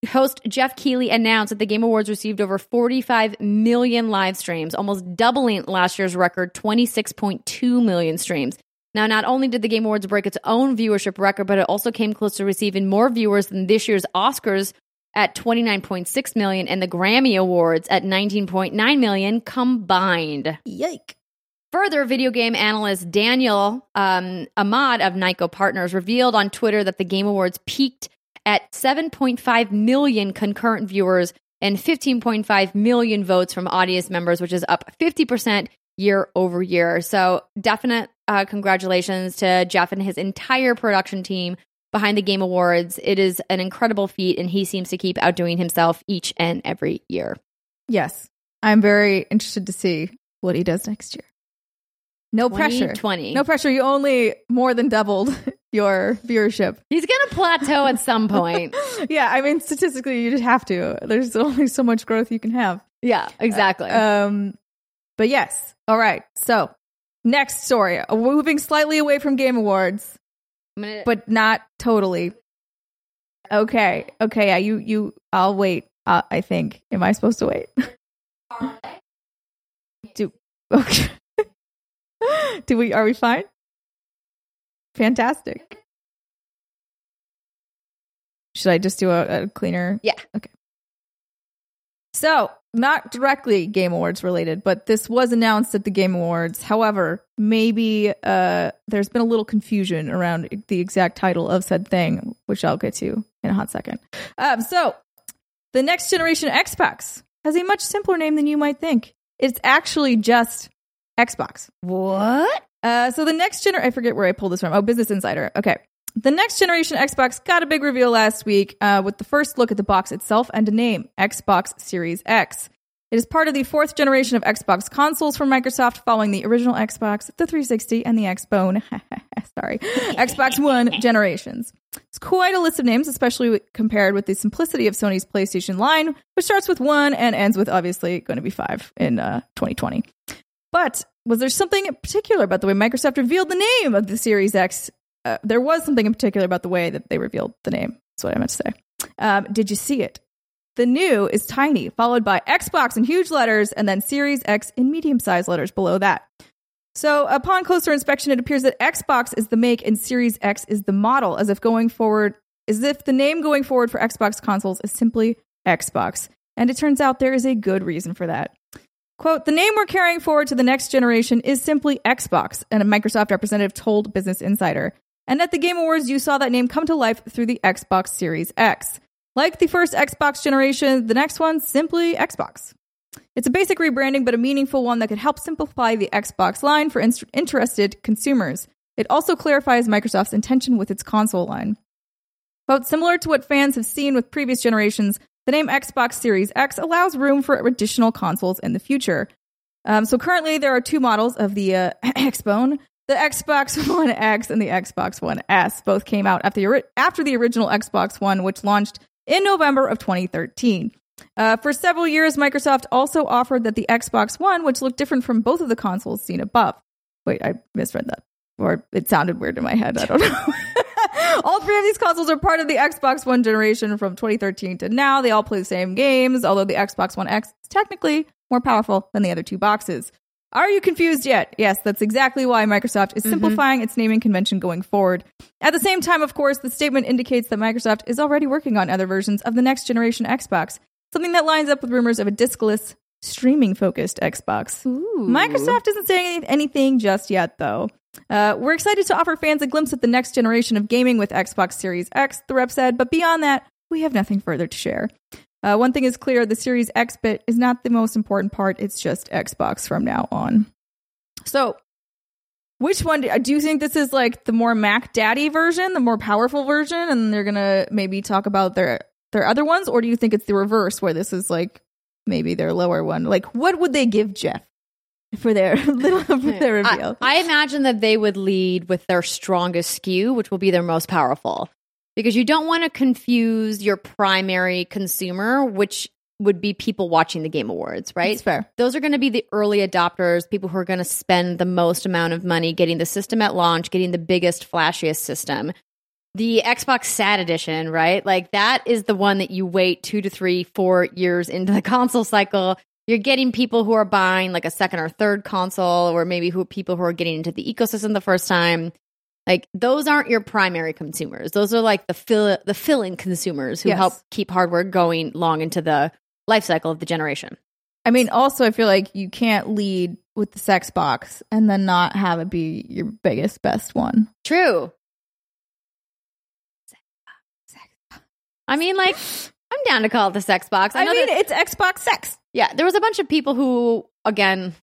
Host Geoff Keighley announced that the Game Awards received over 45 million live streams, almost doubling last year's record 26.2 million streams. Now, not only did the Game Awards break its own viewership record, but it also came close to receiving more viewers than this year's Oscars at 29.6 million and the Grammy Awards at 19.9 million combined. yike. Further, video game analyst Daniel um, Ahmad of Niko Partners revealed on Twitter that the Game Awards peaked at 7.5 million concurrent viewers and 15.5 million votes from audience members, which is up 50% year over year. So, definite uh, congratulations to Geoff and his entire production team behind the Game Awards. It is an incredible feat, and he seems to keep outdoing himself each and every year. Yes. I'm very interested to see what he does next year. No pressure. 2020. No pressure. You only more than doubled your viewership. He's going to plateau at some point. Yeah, I mean statistically you just have to. There's only so much growth you can have. Yeah, exactly. Um but yes. All right. So, next story. Uh, Moving slightly away from Game Awards, gonna, but not totally. Okay. Okay, yeah, you you I'll wait. Uh, I think. Am I supposed to wait? Do Okay. Do we are we fine? Fantastic. Should I just do a, a cleaner? Yeah. Okay. So, not directly Game Awards related, but this was announced at the Game Awards. However, maybe uh, there's been a little confusion around the exact title of said thing, which I'll get to in a hot second. Um, so, the next generation Xbox has a much simpler name than you might think. It's actually just Xbox. what? Uh, so the next gener I forget where I pulled this from. Oh, Business Insider. Okay. The next generation Xbox got a big reveal last week uh, with the first look at the box itself and a name Xbox Series X. It is part of the fourth generation of Xbox consoles from Microsoft following the original Xbox, the 360, and the Xbone. Sorry, Xbox One generations. It's quite a list of names, especially compared with the simplicity of Sony's PlayStation line, which starts with one and ends with obviously going to be five in uh, 2020. But was there something particular about the way Microsoft revealed the name of the Series X? Uh, there was something in particular about the way that they revealed the name. That's what I meant to say. Um, did you see it? The new is tiny, followed by Xbox in huge letters, and then Series X in medium sized letters below that. So, upon closer inspection, it appears that Xbox is the make and Series X is the model, as if going forward, as if the name going forward for Xbox consoles is simply Xbox. And it turns out there is a good reason for that. Quote, the name we're carrying forward to the next generation is simply Xbox, and a Microsoft representative told Business Insider. And at the Game Awards, you saw that name come to life through the Xbox Series X. Like the first Xbox generation, the next one's simply Xbox. It's a basic rebranding, but a meaningful one that could help simplify the Xbox line for in- interested consumers. It also clarifies Microsoft's intention with its console line. Quote, similar to what fans have seen with previous generations, the name Xbox Series X allows room for additional consoles in the future. Um, so currently, there are two models of the uh, Xbone. The Xbox One X and the Xbox One S both came out after the, after the original Xbox One, which launched in November of 2013. Uh, for several years, Microsoft also offered that the Xbox One, which looked different from both of the consoles seen above. Wait, I misread that. Or it sounded weird in my head. I don't know. all three of these consoles are part of the Xbox One generation from 2013 to now. They all play the same games, although the Xbox One X is technically more powerful than the other two boxes. Are you confused yet? Yes, that's exactly why Microsoft is simplifying its naming convention going forward. At the same time, of course, the statement indicates that Microsoft is already working on other versions of the next generation Xbox, something that lines up with rumors of a diskless, streaming focused Xbox. Microsoft isn't saying anything just yet, though. Uh, we're excited to offer fans a glimpse at the next generation of gaming with Xbox Series X, the rep said, but beyond that, we have nothing further to share. Uh, one thing is clear: the Series X bit is not the most important part. It's just Xbox from now on. So, which one do, do you think this is like the more Mac Daddy version, the more powerful version, and they're gonna maybe talk about their their other ones, or do you think it's the reverse, where this is like maybe their lower one? Like, what would they give Geoff for their little for their reveal? I, I imagine that they would lead with their strongest SKU, which will be their most powerful, because you don't want to confuse your primary consumer, which would be people watching the Game Awards, right? It's fair. Those are going to be the early adopters, people who are going to spend the most amount of money getting the system at launch, getting the biggest, flashiest system. The Xbox Sad Edition, right? Like that is the one that you wait two to three, four years into the console cycle. You're getting people who are buying like a second or third console, or maybe who people who are getting into the ecosystem the first time. Like those aren't your primary consumers. Those are like the fill the fill-in consumers who Yes. help keep hardware going long into the life cycle of the generation. I mean, also, I feel like you can't lead with the sex box and then not have it be your biggest, best one. True. I mean, like, I'm down to call it the sex box. I, I, know mean, that- it's Xbox sex. yeah, there was a bunch of people who, again,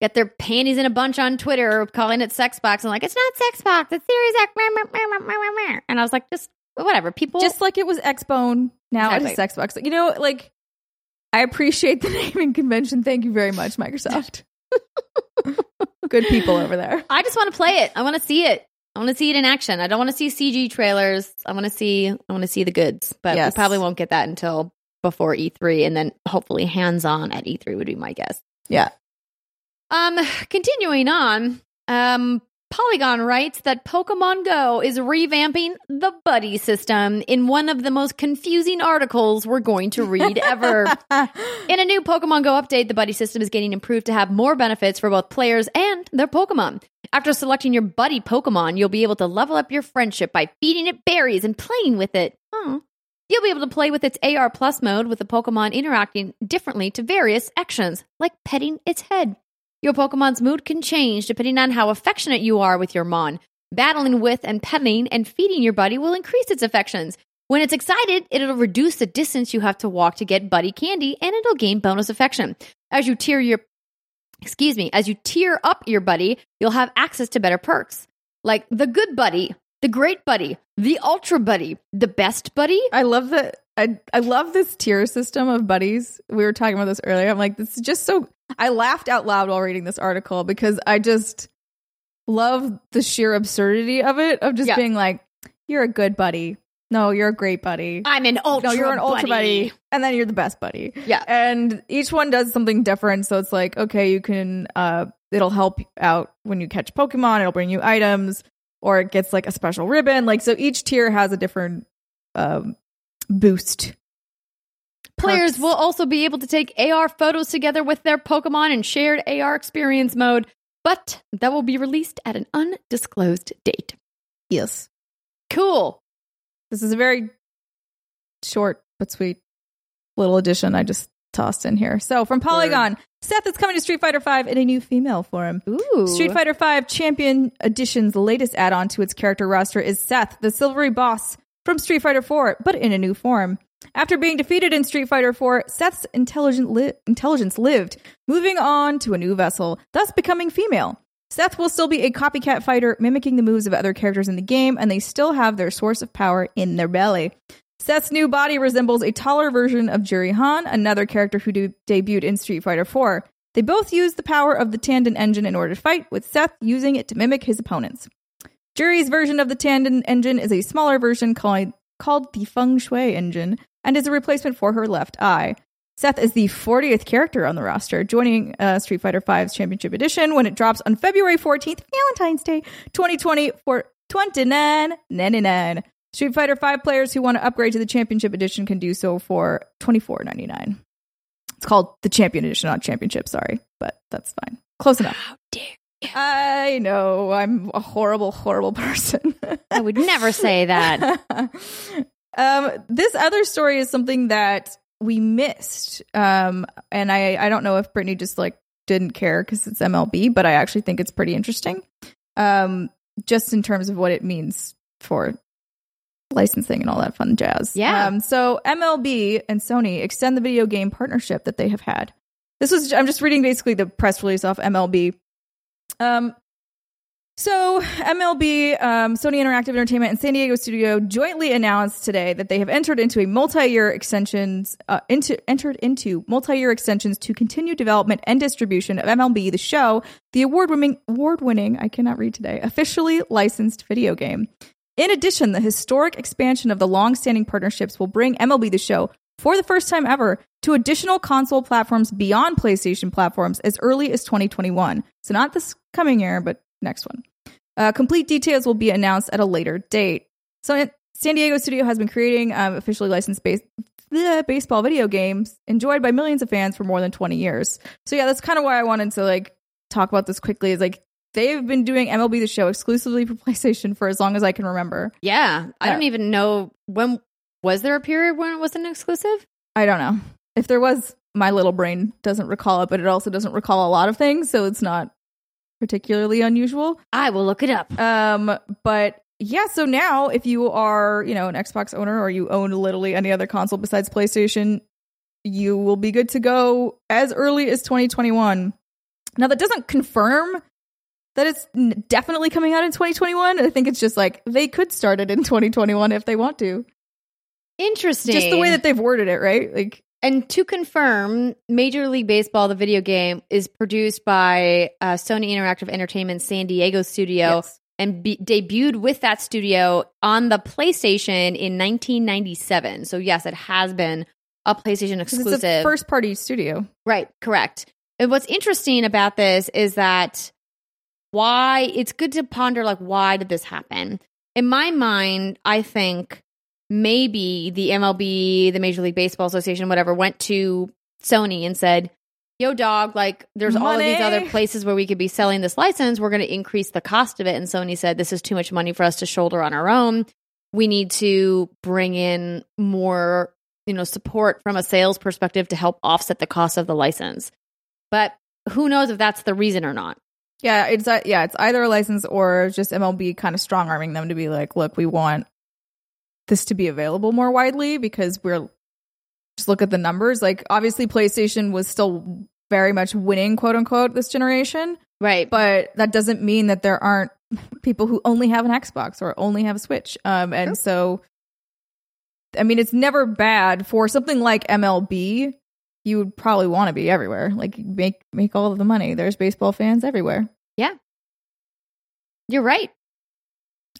get their panties in a bunch on Twitter calling it sex box and like, it's not sex box, it's Series X. And I was like, just whatever. People Just like it was Xbone, now Exactly. it's sex box. You know, like, I appreciate the naming convention. Thank you very much, Microsoft. Good people over there. I just want to play it. I want to see it. I want to see it in action. I don't want to see CG trailers. I want to see I want to see the goods. But Yes. we probably won't get that until before E3 and then hopefully hands-on at E3 would be my guess. Yeah. Um continuing on, um Polygon writes that Pokemon Go is revamping the buddy system in one of the most confusing articles we're going to read ever. In a new Pokemon Go update, the buddy system is getting improved to have more benefits for both players and their Pokemon. After selecting your buddy Pokemon, you'll be able to level up your friendship by feeding it berries and playing with it. Oh. You'll be able to play with its AR Plus mode with the Pokemon interacting differently to various actions, like petting its head. Your Pokemon's mood can change depending on how affectionate you are with your Mon. Battling with and petting and feeding your buddy will increase its affections. When it's excited, it'll reduce the distance you have to walk to get buddy candy and it'll gain bonus affection. As you tier your excuse me, as you tier up your buddy, you'll have access to better perks. Like the good buddy, the great buddy, the ultra buddy, the best buddy. I love that. I I love this tier system of buddies. We were talking about this earlier. I'm like, this is just so. I laughed out loud while reading this article because I just love the sheer absurdity of it. Of just Yeah. being like, you're a good buddy. No, you're a great buddy. I'm an ultra no, you're an ultra buddy. buddy. and then you're the best buddy. Yeah. and each one does something different. So it's like, okay, you can. uh It'll help out when you catch Pokemon. It'll bring you items, or it gets like a special ribbon. Like so, each tier has a different um boost. Players Perks. will also be able to take AR photos together with their Pokemon in shared AR experience mode, but that will be released at an undisclosed date. Yes. Cool. This is a very short but sweet little addition I just tossed in here. So from Polygon, Seth is coming to Street Fighter V in a new female form. Ooh. Street Fighter V Champion Edition's latest add-on to its character roster is Seth, the silvery boss from Street Fighter IV, but in a new form. After being defeated in Street Fighter IV, Seth's li- intelligence lived, moving on to a new vessel, thus becoming female. Seth will still be a copycat fighter, mimicking the moves of other characters in the game, and they still have their source of power in their belly. Seth's new body resembles a taller version of Juri Han, another character who de- debuted in Street Fighter IV. They both use the power of the Tanden engine in order to fight, with Seth using it to mimic his opponents. Juri's version of the Tanden engine is a smaller version called, called the Feng Shui engine and is a replacement for her left eye. Seth is the 40th character on the roster, joining uh, Street Fighter V's Championship Edition when it drops on February 14th, Valentine's Day, 2020 for 29.99. Street Fighter V players who want to upgrade to the Championship Edition can do so for 24.99. It's called the Champion Edition, not Championship, sorry, but that's fine. Close enough. How dare I know I'm a horrible, horrible person. I would never say that. um, this other story is something that we missed, um, and I I don't know if Brittany just like didn't care because it's MLB, but I actually think it's pretty interesting, um, just in terms of what it means for licensing and all that fun jazz. Yeah. Um, so MLB and Sony extend the video game partnership that they have had. This was I'm just reading basically the press release off MLB. Um, so MLB, um, Sony Interactive Entertainment, and San Diego Studio jointly announced today that they have entered into a multi-year extensions uh, into entered into multi-year extensions to continue development and distribution of MLB The Show, the award-winning award-winning I cannot read today officially licensed video game. In addition, the historic expansion of the long-standing partnerships will bring MLB The Show for the first time ever to additional console platforms beyond PlayStation platforms as early as 2021. So not this coming year, but next one. Uh, complete details will be announced at a later date. So, San Diego Studio has been creating um, officially licensed base- bleh, baseball video games enjoyed by millions of fans for more than 20 years. So, yeah, that's kind of why I wanted to like talk about this quickly. Is like they've been doing MLB the Show exclusively for PlayStation for as long as I can remember. Yeah. I don't even know when was there a period when it wasn't exclusive? I don't know if there was. My little brain doesn't recall it, but it also doesn't recall a lot of things, so it's not particularly unusual. I will look it up. Um, but yeah, so now if you are, you know, an Xbox owner or you own literally any other console besides PlayStation, you will be good to go as early as 2021. Now that doesn't confirm that it's definitely coming out in 2021. I think it's just like they could start it in 2021 if they want to. Interesting. Just the way that they've worded it, right? Like And to confirm, Major League Baseball, the video game, is produced by uh, Sony Interactive Entertainment San Diego studio yes. and be- debuted with that studio on the PlayStation in 1997. So, yes, it has been a PlayStation exclusive. It's a first party studio. Right, correct. And what's interesting about this is that why it's good to ponder like why did this happen? In my mind, I think maybe the MLB, the Major League Baseball Association, whatever, went to Sony and said, Yo, dog, like there's all of these other places where we could be selling this license. We're going to increase the cost of it. And Sony said, This is too much money for us to shoulder on our own. We need to bring in more, you know, support from a sales perspective to help offset the cost of the license. But who knows if that's the reason or not? Yeah, it's uh, yeah, it's either a license or just MLB kind of strong arming them to be like, look, we want this to be available more widely because we're just look at the numbers. Like obviously PlayStation was still very much winning, quote unquote, this generation, Right. but that doesn't mean that there aren't people who only have an Xbox or only have a Switch. Um, and True. so, I mean, it's never bad for something like MLB. You would probably want to be everywhere. Like make make all of the money. There's baseball fans everywhere. Yeah. You're right.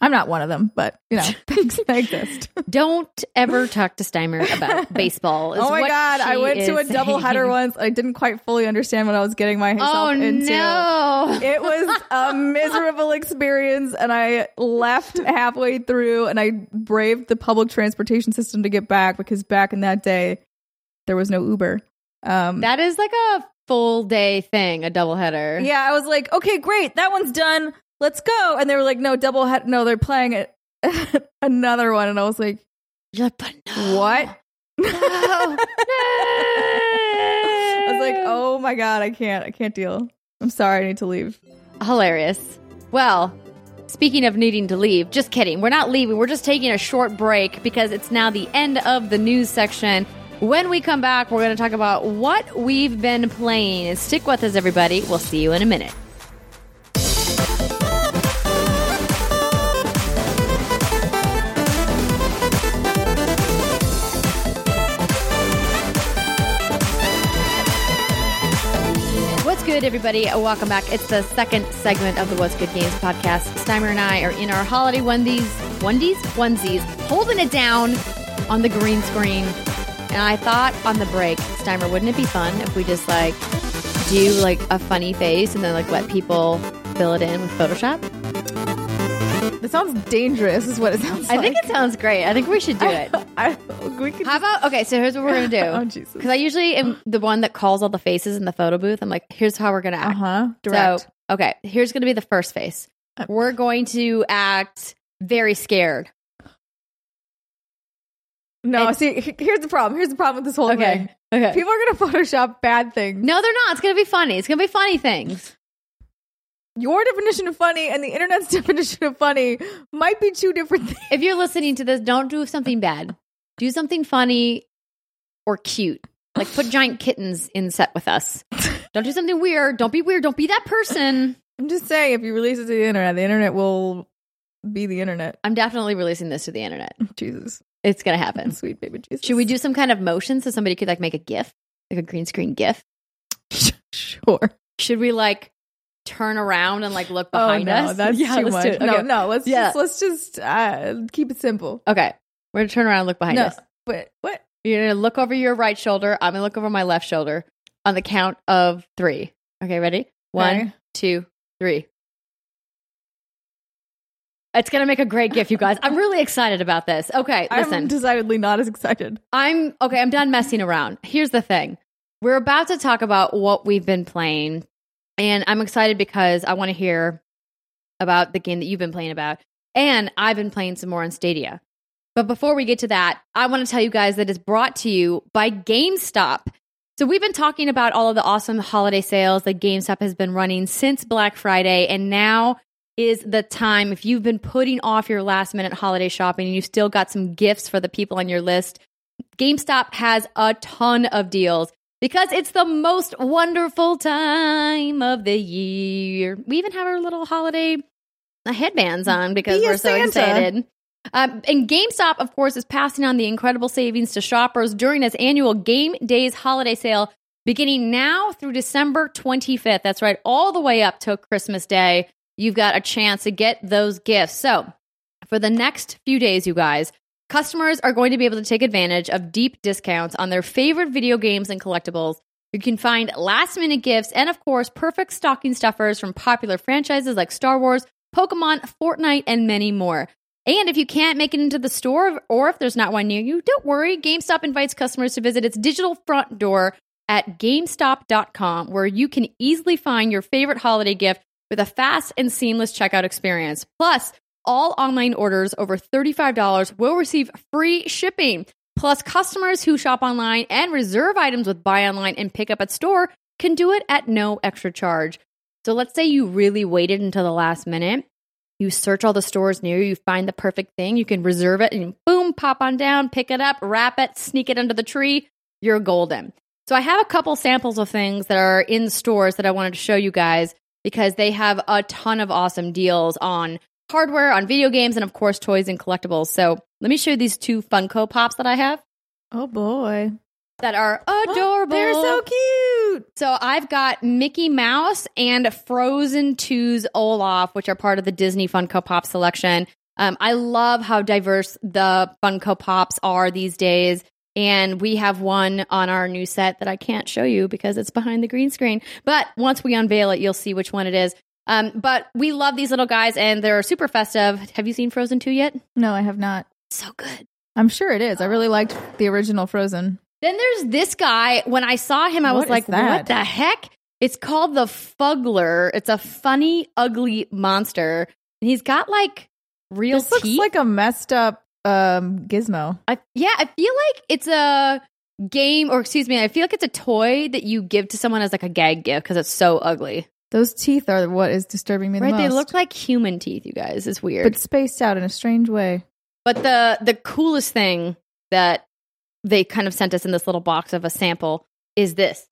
I'm not one of them, but you know, things exist. Don't ever talk to Steimer about baseball. oh my god, I went to a double header once. I didn't quite fully understand what I was getting myself Oh into. no. It was a miserable experience, and I left halfway through, and I braved the public transportation system to get back because back in that day, there was no Uber. Um, that is like a full day thing, a double header. yeah, I was like, okay, great, that one's done. Let's go. And they were like, no, double head. No, they're playing it. another one, and I was like, You're but no. what? No. I was like, oh my god, I can't, I can't deal. I'm sorry, I need to leave. Hilarious. Well, speaking of needing to leave, just kidding. We're not leaving. We're just taking a short break because it's now the end of the news section. When we come back, we're going to talk about what we've been playing. Stick with us, everybody. We'll see you in a minute. Good, everybody? Welcome back. It's the second segment of the What's Good Games podcast. Steimer and I are in our holiday onesies, onesies, onesies, holding it down on the green screen. And I thought on the break, Steimer, wouldn't it be fun if we just like do like a funny face and then like let people fill it in with Photoshop? It sounds dangerous, is what it sounds like. I like. think it sounds great. I think we should do it. I, we could How about okay? So here's what we're gonna oh do. Jesus. Because I usually am the one that calls all the faces in the photo booth. I'm like, here's how we're gonna Uh-huh. Direct. So, okay, here's going to be the first face. Uh, We're going to act very scared. no, and- see, he- here's the problem. Here's the problem with this whole thing. Okay. Okay. People are gonna Photoshop bad things. No, they're not. It's going to be funny. It's going to be funny things. Your definition of funny and the internet's definition of funny might be two different things. If you're listening to this, don't do something bad. Do something funny or cute. Like put giant kittens in set with us. Don't do something weird. Don't be weird. Don't be that person. I'm just saying, if you release it to the internet, the internet will be the internet. I'm definitely releasing this to the internet. Jesus, It's gonna happen. sweet baby Jesus. Should we do some kind of motion so somebody could like make a GIF, like a green screen GIF? Sure. Should we like turn around and like look behind Oh behind no, us? that's Yeah, too much. it. No, no. Let's Yeah. just let's just uh, keep it simple. Okay, we're gonna turn around and look behind no, us. but what? You're gonna look over your right shoulder. I'm gonna look over my left shoulder on the count of three. Okay, ready? One, Okay. two, three. It's gonna make a great gift, you guys. I'm really excited about this. Okay, listen. I'm decidedly not as excited. I'm okay. I'm done messing around. Here's the thing we're about to talk about what we've been playing, and I'm excited because I want to hear about the game that you've been playing about. And I've been playing some more on Stadia. But before we get to that, I want to tell you guys that it's brought to you by GameStop. So we've been talking about all of the awesome holiday sales that GameStop has been running since Black Friday, and now is the time if you've been putting off your last minute holiday shopping and you've still got some gifts for the people on your list. GameStop has a ton of deals because it's the most wonderful time of the year. We even have our little holiday headbands on because Be we're so Santa. excited. Um, and GameStop, of course, is passing on the incredible savings to shoppers during its annual Game Days holiday sale beginning now through December 25th. That's right, all the way up till Christmas Day. You've got a chance to get those gifts. So, for the next few days, you guys, customers are going to be able to take advantage of deep discounts on their favorite video games and collectibles. You can find last minute gifts and, of course, perfect stocking stuffers from popular franchises like Star Wars, Pokemon, Fortnite, and many more. And if you can't make it into the store or if there's not one near you, don't worry. GameStop invites customers to visit its digital front door at GameStop.com, where you can easily find your favorite holiday gift with a fast and seamless checkout experience. Plus, all online orders over $35 will receive free shipping. Plus, customers who shop online and reserve items with buy online and pick up at store can do it at no extra charge. So let's say you really waited until the last minute. You search all the stores near you, you find the perfect thing, you can reserve it and boom, pop on down, pick it up, wrap it, sneak it under the tree. You're golden. So I have a couple samples of things that are in stores that I wanted to show you guys because they have a ton of awesome deals on hardware, on video games, and of course, toys and collectibles. So let me show you these two Funko Pops that I have Oh boy, that are adorable. They're so cute. So I've got Mickey Mouse and Frozen 2's Olaf, which are part of the Disney Funko Pop selection. Um, I love how diverse the Funko Pops are these days. And we have one on our new set that I can't show you because it's behind the green screen. But once we unveil it, you'll see which one it is. Um, but we love these little guys and they're super festive. Have you seen Frozen 2 yet? No, I have not. So good. I'm sure it is. I really liked the original Frozen. Then there's this guy. When I saw him, I What was like, that? what the heck? It's called the Fuggler. It's a funny, ugly monster. And he's got like real This looks teeth. like a messed up um gizmo. I, yeah, I feel like it's a game, or excuse me, I feel like it's a toy that you give to someone as like a gag gift because it's so ugly. Those teeth are what is disturbing me the Right? They most. look like human teeth, you guys. It's weird. but spaced out in a strange way. But the the coolest thing that they kind of sent us in this little box of a sample is this.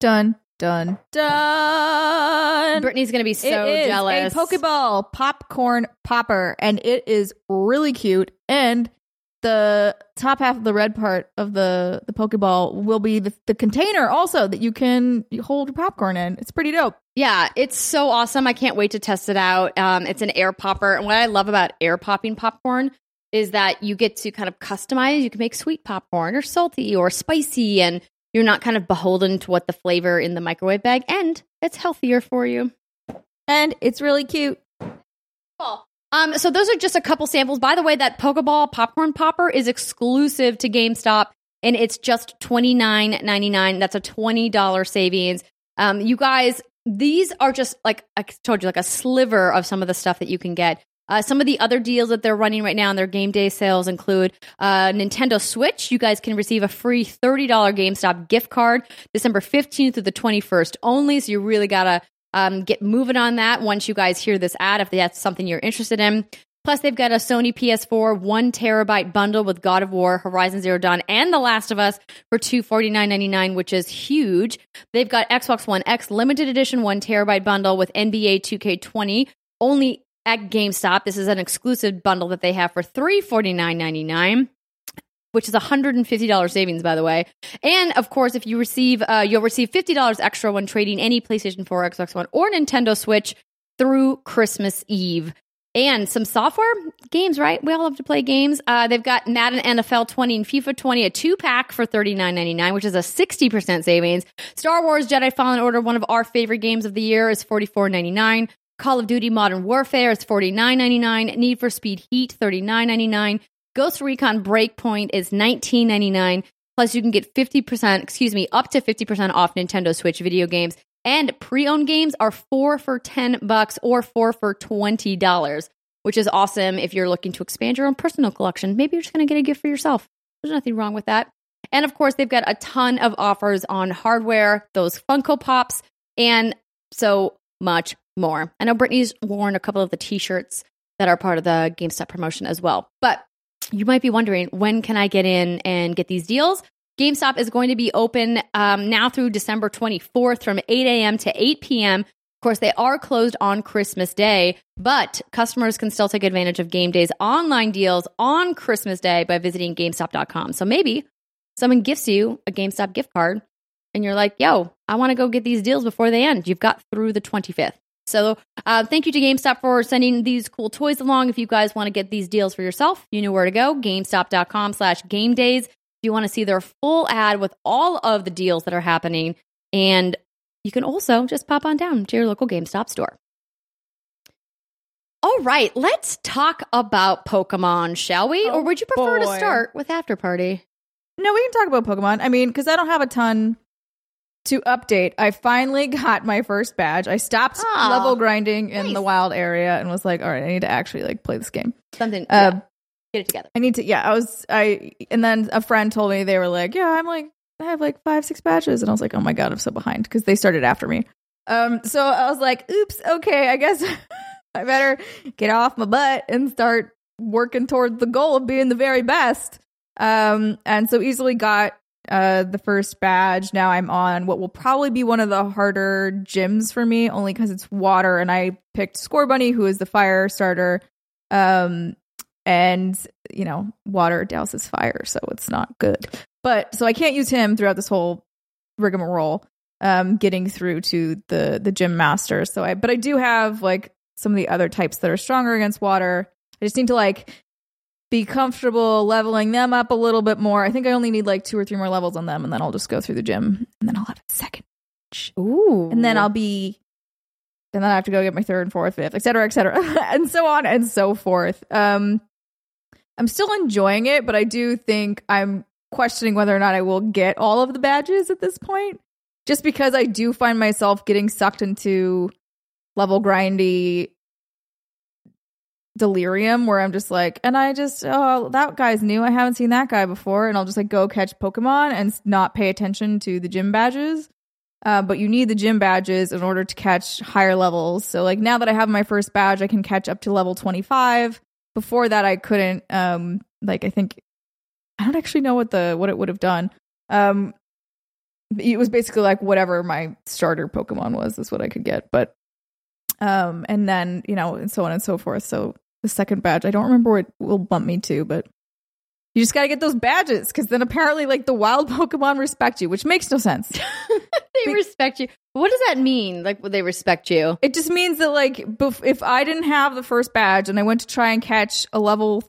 Done, done, done. Brittany's gonna be so it is jealous. a Pokeball popcorn popper, and it is really cute. And the top half of the red part of the the Pokeball will be the, the container also that you can hold your popcorn in. It's pretty dope. Yeah, it's so awesome. I can't wait to test it out. Um, it's an air popper. And what I love about air popping popcorn is that you get to kind of customize. You can make sweet popcorn or salty or spicy, and you're not kind of beholden to what the flavor in the microwave bag, and it's healthier for you. And it's really cute. Um, so those are just a couple samples. By the way, that Pokeball popcorn popper is exclusive to GameStop, and it's just twenty nine ninety nine. That's a twenty dollar savings. Um, you guys, these are just like I told you, like a sliver of some of the stuff that you can get. Uh, some of the other deals that they're running right now in their game day sales include uh, Nintendo Switch. You guys can receive a free $30 GameStop gift card December 15th through the 21st only. So you really got to Um, get moving on that once you guys hear this ad if that's something you're interested in. Plus, they've got a Sony PS4 one terabyte bundle with God of War, Horizon Zero Dawn, and The Last of Us for two forty nine ninety nine, which is huge. They've got Xbox One X limited edition one terabyte bundle with NBA 2K20 only at GameStop. This is an exclusive bundle that they have for three forty nine ninety nine which is a $150 savings, by the way. And of course, if you receive, uh, you'll receive $50 extra when trading any PlayStation 4, Xbox One, or Nintendo Switch through Christmas Eve. And some software games, right? We all love to play games. Uh, they've got Madden NFL 20 and FIFA 20, a two pack for $39.99, which is a 60% savings. Star Wars Jedi Fallen Order, one of our favorite games of the year, is $44.99. Call of Duty Modern Warfare is $49.99. Need for Speed Heat, $39.99. Ghost Recon Breakpoint is $19.99. Plus, you can get 50%, excuse me, up to 50% off Nintendo Switch video games. And pre-owned games are four for 10 bucks or four for $20, which is awesome if you're looking to expand your own personal collection. Maybe you're just going to get a gift for yourself. There's nothing wrong with that. And of course, they've got a ton of offers on hardware, those Funko Pops, and so much more. I know Brittany's worn a couple of the t-shirts that are part of the GameStop promotion as well. But you might be wondering, when can I get in and get these deals? GameStop is going to be open um, now through December 24th from 8 a.m. to 8 p.m. Of course, they are closed on Christmas Day, but customers can still take advantage of Game Day's online deals on Christmas Day by visiting GameStop.com. So maybe someone gifts you a GameStop gift card and you're like, yo, I want to go get these deals before they end. You've got through the 25th. So uh, thank you to GameStop for sending these cool toys along. If you guys want to get these deals for yourself, you know where to go. GameStop.com slash game days. If you want to see their full ad with all of the deals that are happening. And you can also just pop on down to your local GameStop store. All right, let's talk about Pokemon, shall we? Oh, or would you prefer to start with Afterparty? No, we can talk about Pokemon. I mean, because I don't have a ton to update. I finally got my first badge. I stopped Aw, level grinding in nice. the wild area and was like, all right, I need to actually like play this game. Something, Uh, yeah, get it together. I need to, yeah, I was, I, and then a friend told me they were like, yeah, I'm like, I have like five, six badges. And I was like, oh my God, I'm so behind because they started after me. Um, so I was like, oops, okay, I guess I better get off my butt and start working toward the goal of being the very best. Um, and so easily got uh the first badge. Now I'm on what will probably be one of the harder gyms for me, only because it's water, and I picked Scorbunny, who is the fire starter. Um, and you know, water douses fire, so it's not good. But so I can't use him throughout this whole rigmarole. Um, getting through to the the gym master. So I, but I do have like some of the other types that are stronger against water. I just need to like be comfortable leveling them up a little bit more. I think I only need like two or three more levels on them, and then I'll just go through the gym, and then I'll have a second, Ooh. and then I'll be, and then I have to go get my third and fourth, fifth, et cetera, et cetera, and so on and so forth. Um, I'm still enjoying it, but I do think I'm questioning whether or not I will get all of the badges at this point, just because I do find myself getting sucked into level grindy delirium where I'm just like, and I just, oh, that guy's new. I haven't seen that guy before. And I'll just like go catch Pokemon and not pay attention to the gym badges. Uh, but you need the gym badges in order to catch higher levels. So like now that I have my first badge, I can catch up to level 25. Before that, I couldn't. Um, like I think I don't actually know what the what it would have done. Um, it was basically like whatever my starter Pokemon was is what I could get. But um, and then you know, and so on and so forth. So the second badge, I don't remember what will bump me to, but you just got to get those badges because then apparently, like the wild Pokemon respect you, which makes no sense. they respect you. What does that mean? Like, they respect you? It just means that like bef- if I didn't have the first badge and I went to try and catch a level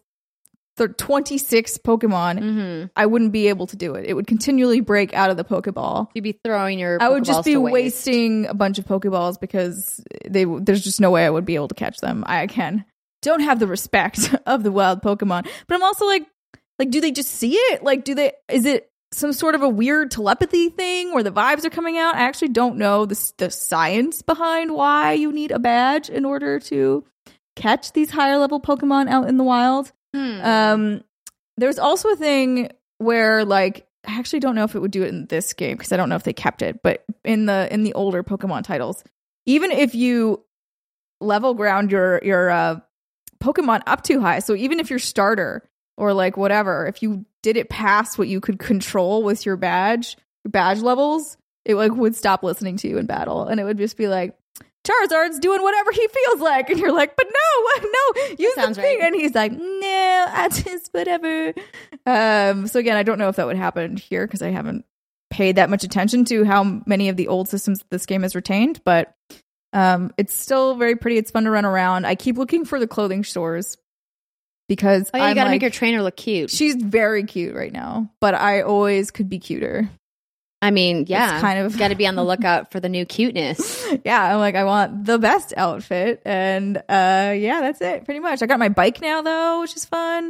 th- 26 Pokemon, Mm-hmm. I wouldn't be able to do it. It would continually break out of the Pokeball. You'd be throwing your. I would just be to waste. wasting a bunch of Pokeballs because they there's just no way I would be able to catch them. I can don't have the respect of the wild Pokemon, but I'm also like like do they just see it? Like do they is it some sort of a weird telepathy thing where the vibes are coming out? I actually don't know the the science behind why you need a badge in order to catch these higher level Pokemon out in the wild. Hmm. Um, there's also a thing where like I actually don't know if it would do it in this game because I don't know if they kept it, but in the in the older Pokemon titles, even if you level ground your your uh, Pokemon up too high, so even if your starter or like whatever, if you did it past what you could control with your badge, your badge levels, it like would stop listening to you in battle, and it would just be like. Charizard's doing whatever he feels like, and you're like, "But no, no, use the thing." right. And he's like, "No, I just whatever." Um, so again, I don't know if that would happen here because I haven't paid that much attention to how many of the old systems this game has retained, but um, it's still very pretty. It's fun to run around. I keep looking for the clothing stores because Oh, yeah, you I'm got to like, make your trainer look cute. she's very cute right now, but I always could be cuter. I mean, yeah, it's kind of- got to be on the lookout for the new cuteness. yeah, I'm like, I want the best outfit, and uh, yeah, that's it, pretty much. I got my bike now though, which is fun.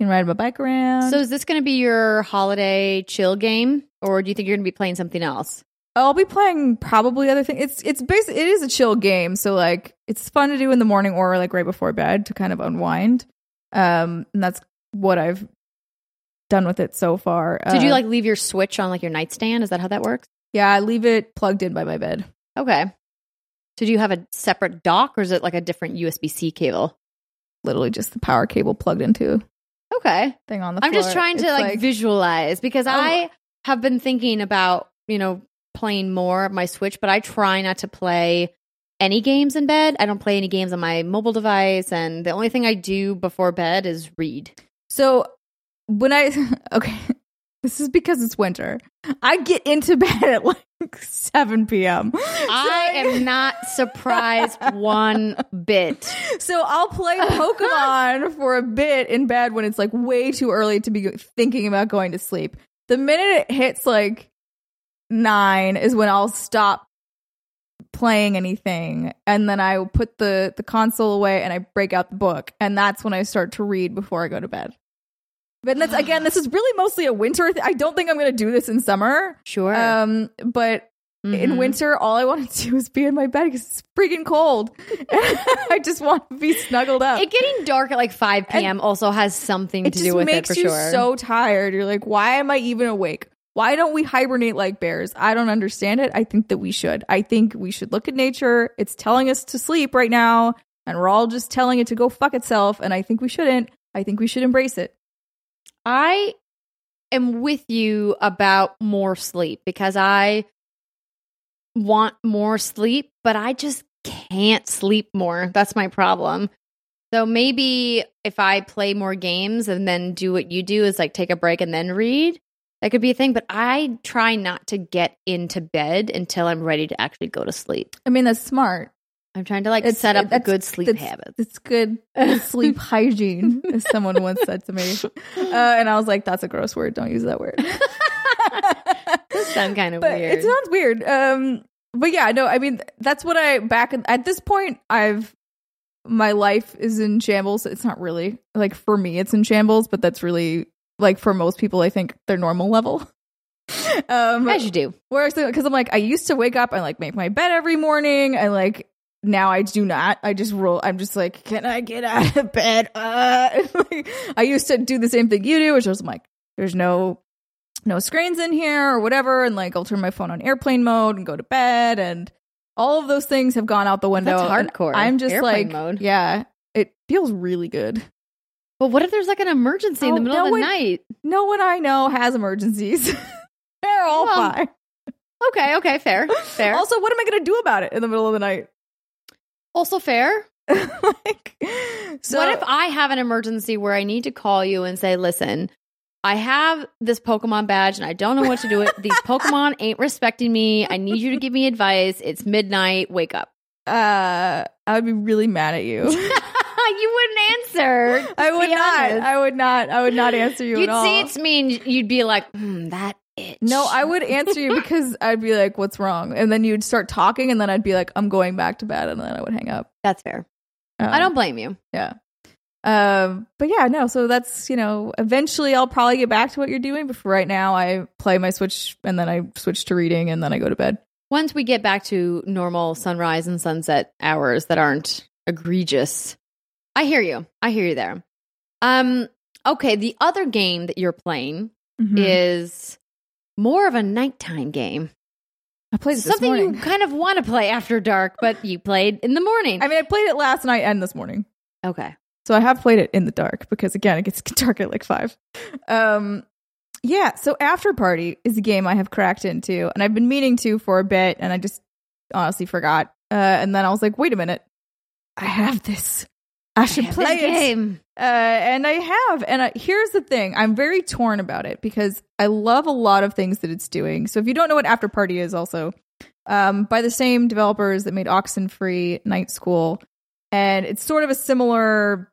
You can ride my bike around. So, is this going to be your holiday chill game, or do you think you're going to be playing something else? I'll be playing probably other things. It's it's basic. It is a chill game, so like it's fun to do in the morning or like right before bed to kind of unwind. Um, and that's what I've done with it so far. Did you Uh, like leave your Switch on like your nightstand? Is that how that works? Yeah, I leave it plugged in by my bed. Okay. So, do you have a separate dock, or is it like a different USB C cable? Literally just the power cable plugged into Okay. thing on the. I'm just floor. trying to It's like, visualize because Oh. I have been thinking about, you know, playing more of my Switch, but I try not to play any games in bed. I don't play any games on my mobile device. And the only thing I do before bed is read. So when I okay, this is because it's winter. I get into bed at like 7 p.m. I am not surprised one bit. So I'll play Pokemon for a bit in bed when it's like way too early to be thinking about going to sleep. The minute it hits like nine is when I'll stop playing anything and then I will put the the console away and I break out the book and that's when I start to read before I go to bed. But that's again, this is really mostly a winter. Th- I don't think I'm going to do this in summer. Sure. Um, but in Mhm. winter, all I want to do is be in my bed because it's freaking cold. I just want to be snuggled up. It getting dark at like 5 p.m. also has something to do with makes it for you sure. so tired. You're like, why am I even awake? Why don't we hibernate like bears? I don't understand it. I think that we should. I think we should look at nature. It's telling us to sleep right now, and we're all just telling it to go fuck itself. And I think we shouldn't. I think we should embrace it. I am with you about more sleep because I want more sleep, but I just can't sleep more. That's my problem. So maybe if I play more games and then do what you do is like take a break and then read, that could be a thing. But I try not to get into bed until I'm ready to actually go to sleep. I mean, that's smart. I'm trying to like It's- set up good sleep habits. It's good, good sleep hygiene, as someone once said to me. Uh, and I was like, that's a gross word. Don't use that word. Does sound kind of weird. it sounds weird. Um, but yeah, no, I mean, that's what I back at this point. I've my life is in shambles. It's not really like for me, it's in shambles, but that's really like for most people, I think their normal level. um, As you do. Whereas, because I'm like, I used to wake up and like make my bed every morning, and like now I do not. I just roll. I'm just like, can I get out of bed? Uh, like, I used to do the same thing you do, which was like, there's no no screens in here or whatever, and like I'll turn my phone on airplane mode and go to bed, and all of those things have gone out the window. That's hardcore. I'm just Airplane like, mode. yeah, it feels really good. But what if there's like an emergency in Oh, the middle no, of the wait. night? No one I know has emergencies. They're all Well, fine. Okay, okay, fair. Fair. Also, what am I going to do about it in the middle of the night? Also, fair. like, so what if I have an emergency where I need to call you and say, listen, I have this Pokemon badge and I don't know what to do with it. These Pokemon ain't respecting me. I need you to give me advice. It's midnight. Wake up. uh, I would be really mad at you. You wouldn't answer. I would not. honest. I would not. I would not answer you You'd at all. see it's me and you'd be like, hmm, that itch. no, I would answer you because I'd be like, "What's wrong?" And then you'd start talking, and then I'd be like, "I'm going back to bed," and then I would hang up. That's fair. Um, I don't blame you. Yeah. Um, but yeah, no. So that's you know, eventually I'll probably get back to what you're doing. But for right now, I play my Switch, and then I switch to reading, and then I go to bed. Once we get back to normal sunrise and sunset hours that aren't egregious, I hear you. I hear you there. Um, okay, the other game that you're playing Mm-hmm. is more of a nighttime game. I played this Something you kind of want to play after dark, but you played in the morning. I mean, I played it last night and this morning. okay. So I have played it in the dark because again, it gets dark at like five. Um, yeah. So Afterparty is a game I have cracked into, and I've been meaning to for a bit, and I just honestly forgot. Uh, and then I was like, wait a minute, I have this. I should play this it. game. Uh, and I have. And I, here's the thing I'm very torn about it because I love a lot of things that it's doing. So if you don't know what Afterparty is, also, um, by the same developers that made Oxenfree Night School. And it's sort of a similar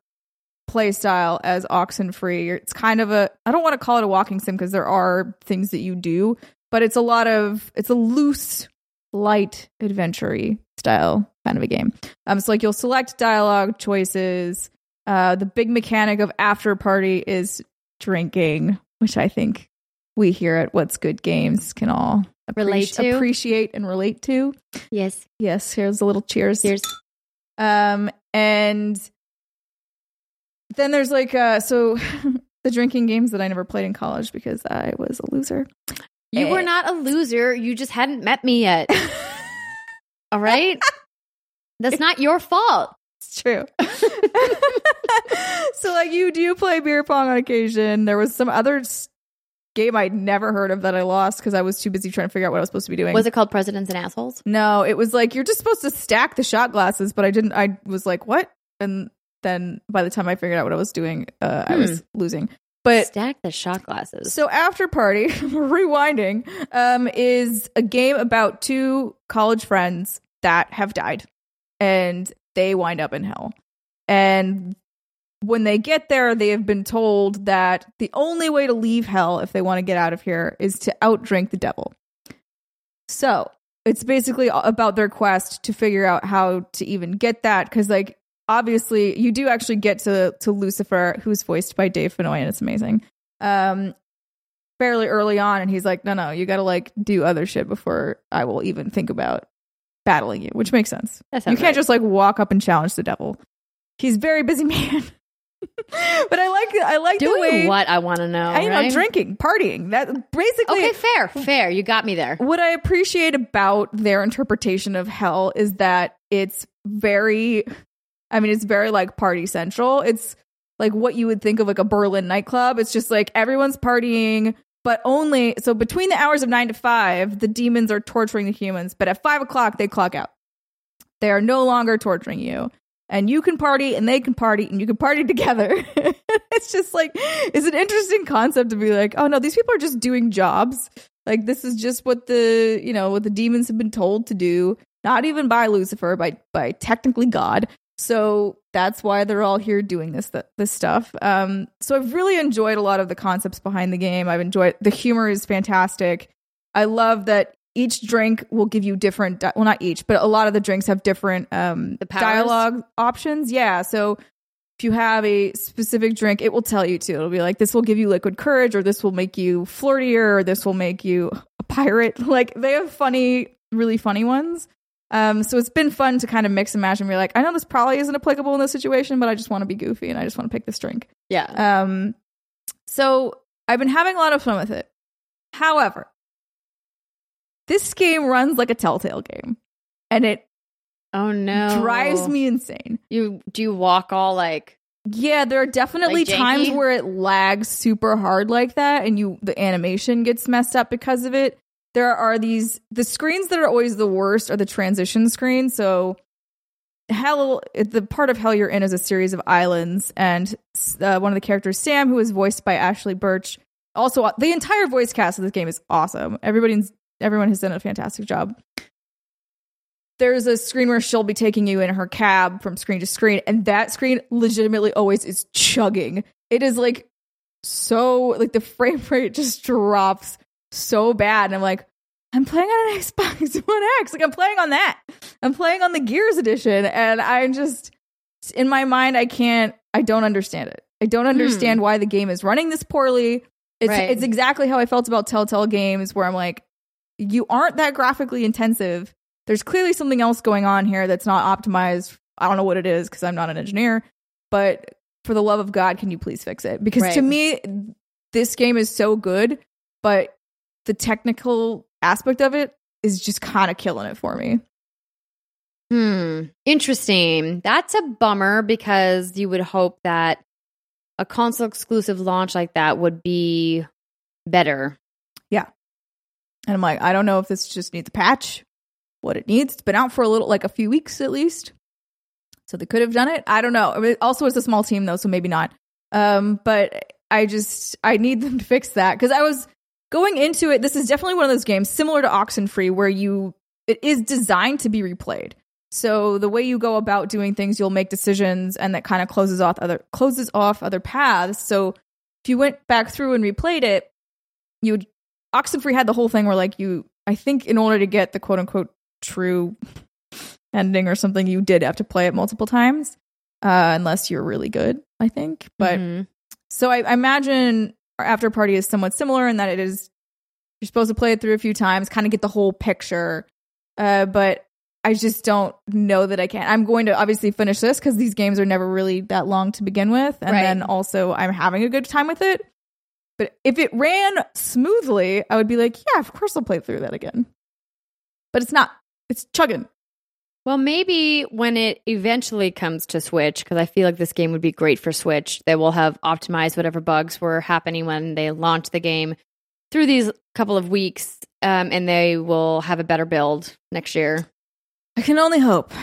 play style as Oxenfree. It's kind of a, I don't want to call it a walking sim because there are things that you do, but it's a lot of, it's a loose, light, adventure style kind of a game. Um, so like you'll select dialogue choices. Uh, the big mechanic of Afterparty is drinking, which I think we here at What's Good Games can all Relate to? appreciate and relate to. Yes. Yes, here's a little cheers. Here's Um, and then there's like uh, so the drinking games that I never played in college because I was a loser. you Eh. were not a loser. You just hadn't met me yet. All right. That's not your fault. It's true. so like you do play beer pong on occasion. There was some other game I'd never heard of that I lost because I was too busy trying to figure out what I was supposed to be doing. Was it called Presidents and Assholes? No, it was like you're just supposed to stack the shot glasses, but I didn't. I was like, what? And then by the time I figured out what I was doing, uh, I was losing. But Stack the shot glasses. so Afterparty, rewinding, um, is a game about two college friends that have died, and they wind up in hell. And when they get there, they have been told that the only way to leave hell, if they want to get out of here, is to outdrink the devil. So it's basically about their quest to figure out how to even get that. Because, like, obviously, you do actually get to to Lucifer, who's voiced by Dave Fennoy, and it's amazing. Um, fairly early on, and he's like, "No, no, you got to like do other shit before I will even think about battling you," which makes sense. You can't right. just like walk up and challenge the devil. He's a very busy man. but I like I like the doing way what I want to know. I you know drinking, partying. That basically Okay, fair, fair. You got me there. what I appreciate about their interpretation of hell is that it's very I mean it's very like party central. It's like what you would think of like a Berlin nightclub. It's just like everyone's partying, but only so between the hours of nine to five, the demons are torturing the humans, but at five o'clock they clock out. They are no longer torturing you. And you can party and they can party and you can party together. it's just like it's an interesting concept to be like, oh no, these people are just doing jobs. Like this is just what the you know what the demons have been told to do, not even by Lucifer, by by technically God. So that's why they're all here doing this th- this stuff. Um, so I've really enjoyed a lot of the concepts behind the game. I've enjoyed the humor is fantastic. I love that each drink will give you different. Di- well, not each, but a lot of the drinks have different um, dialogue options. Yeah, so if you have a specific drink, it will tell you to. It'll be like this will give you liquid courage, or this will make you flirtier, or this will make you a pirate. Like they have funny, really funny ones. Um, so it's been fun to kind of mix and match and be like, I know this probably isn't applicable in this situation, but I just want to be goofy and I just want to pick this drink. Yeah. Um, so I've been having a lot of fun with it. However, this game runs like a Telltale game, and it oh no. drives me insane. You do you walk all like Yeah, there are definitely Like times where it lags super hard like that, and you the animation gets messed up because of it. There are these the screens that are always the worst are the transition screens. So hell, the part of hell you're in is a series of islands, and uh, one of the characters, Sam, who is voiced by Ashly Burch. Also, the entire voice cast of this game is awesome. Everybody's everyone has done a fantastic job there's a screen where she'll be taking you in her cab from screen to screen, and that screen legitimately always is chugging. It is like so like the frame rate just drops so bad, and I'm like, I'm playing on an Xbox One X, like I'm playing on that. I'm playing on the Gears edition, and I'm just in my mind, I can't, I don't understand it. I don't understand hmm. why the game is running this poorly. It's Right. it's exactly how I felt about Telltale games, where I'm like, you aren't that graphically intensive. There's clearly something else going on here that's not optimized. I don't know what it is because I'm not an engineer, but for the love of God, can you please fix it? Because to me, this game is so good, but the technical aspect of it is just kind of killing it for me. Hmm. Interesting. That's a bummer because you would hope that a console exclusive launch like that would be better. Yeah. And I'm like, I don't know if this just needs a patch, what it needs. It's been out for a little, like a few weeks at least. So they could have done it. I don't know. I mean, also, it's a small team though, so maybe not. Um, but I just, I need them to fix that because I was going into it. This is definitely one of those games similar to Oxenfree where you, it is designed to be replayed. So the way you go about doing things, you'll make decisions, and that kind of closes off other closes off other paths. So if you went back through and replayed it, you would Oxenfree had the whole thing where like you, I think, in order to get the quote unquote true ending or something, you did have to play it multiple times, uh, unless you're really good. I think, but Mm-hmm. so I, I imagine our Afterparty is somewhat similar in that it is you're supposed to play it through a few times, kind of get the whole picture. Uh, but I just don't know that I can. I'm going to obviously finish this because these games are never really that long to begin with, and Right. then also I'm having a good time with it. But if it ran smoothly, I would be like, yeah, of course I'll play through that again. But it's not. It's chugging. Well, maybe when it eventually comes to Switch, because I feel like this game would be great for Switch, they will have optimized whatever bugs were happening when they launched the game through these couple of weeks, um, and they will have a better build next year. I can only hope.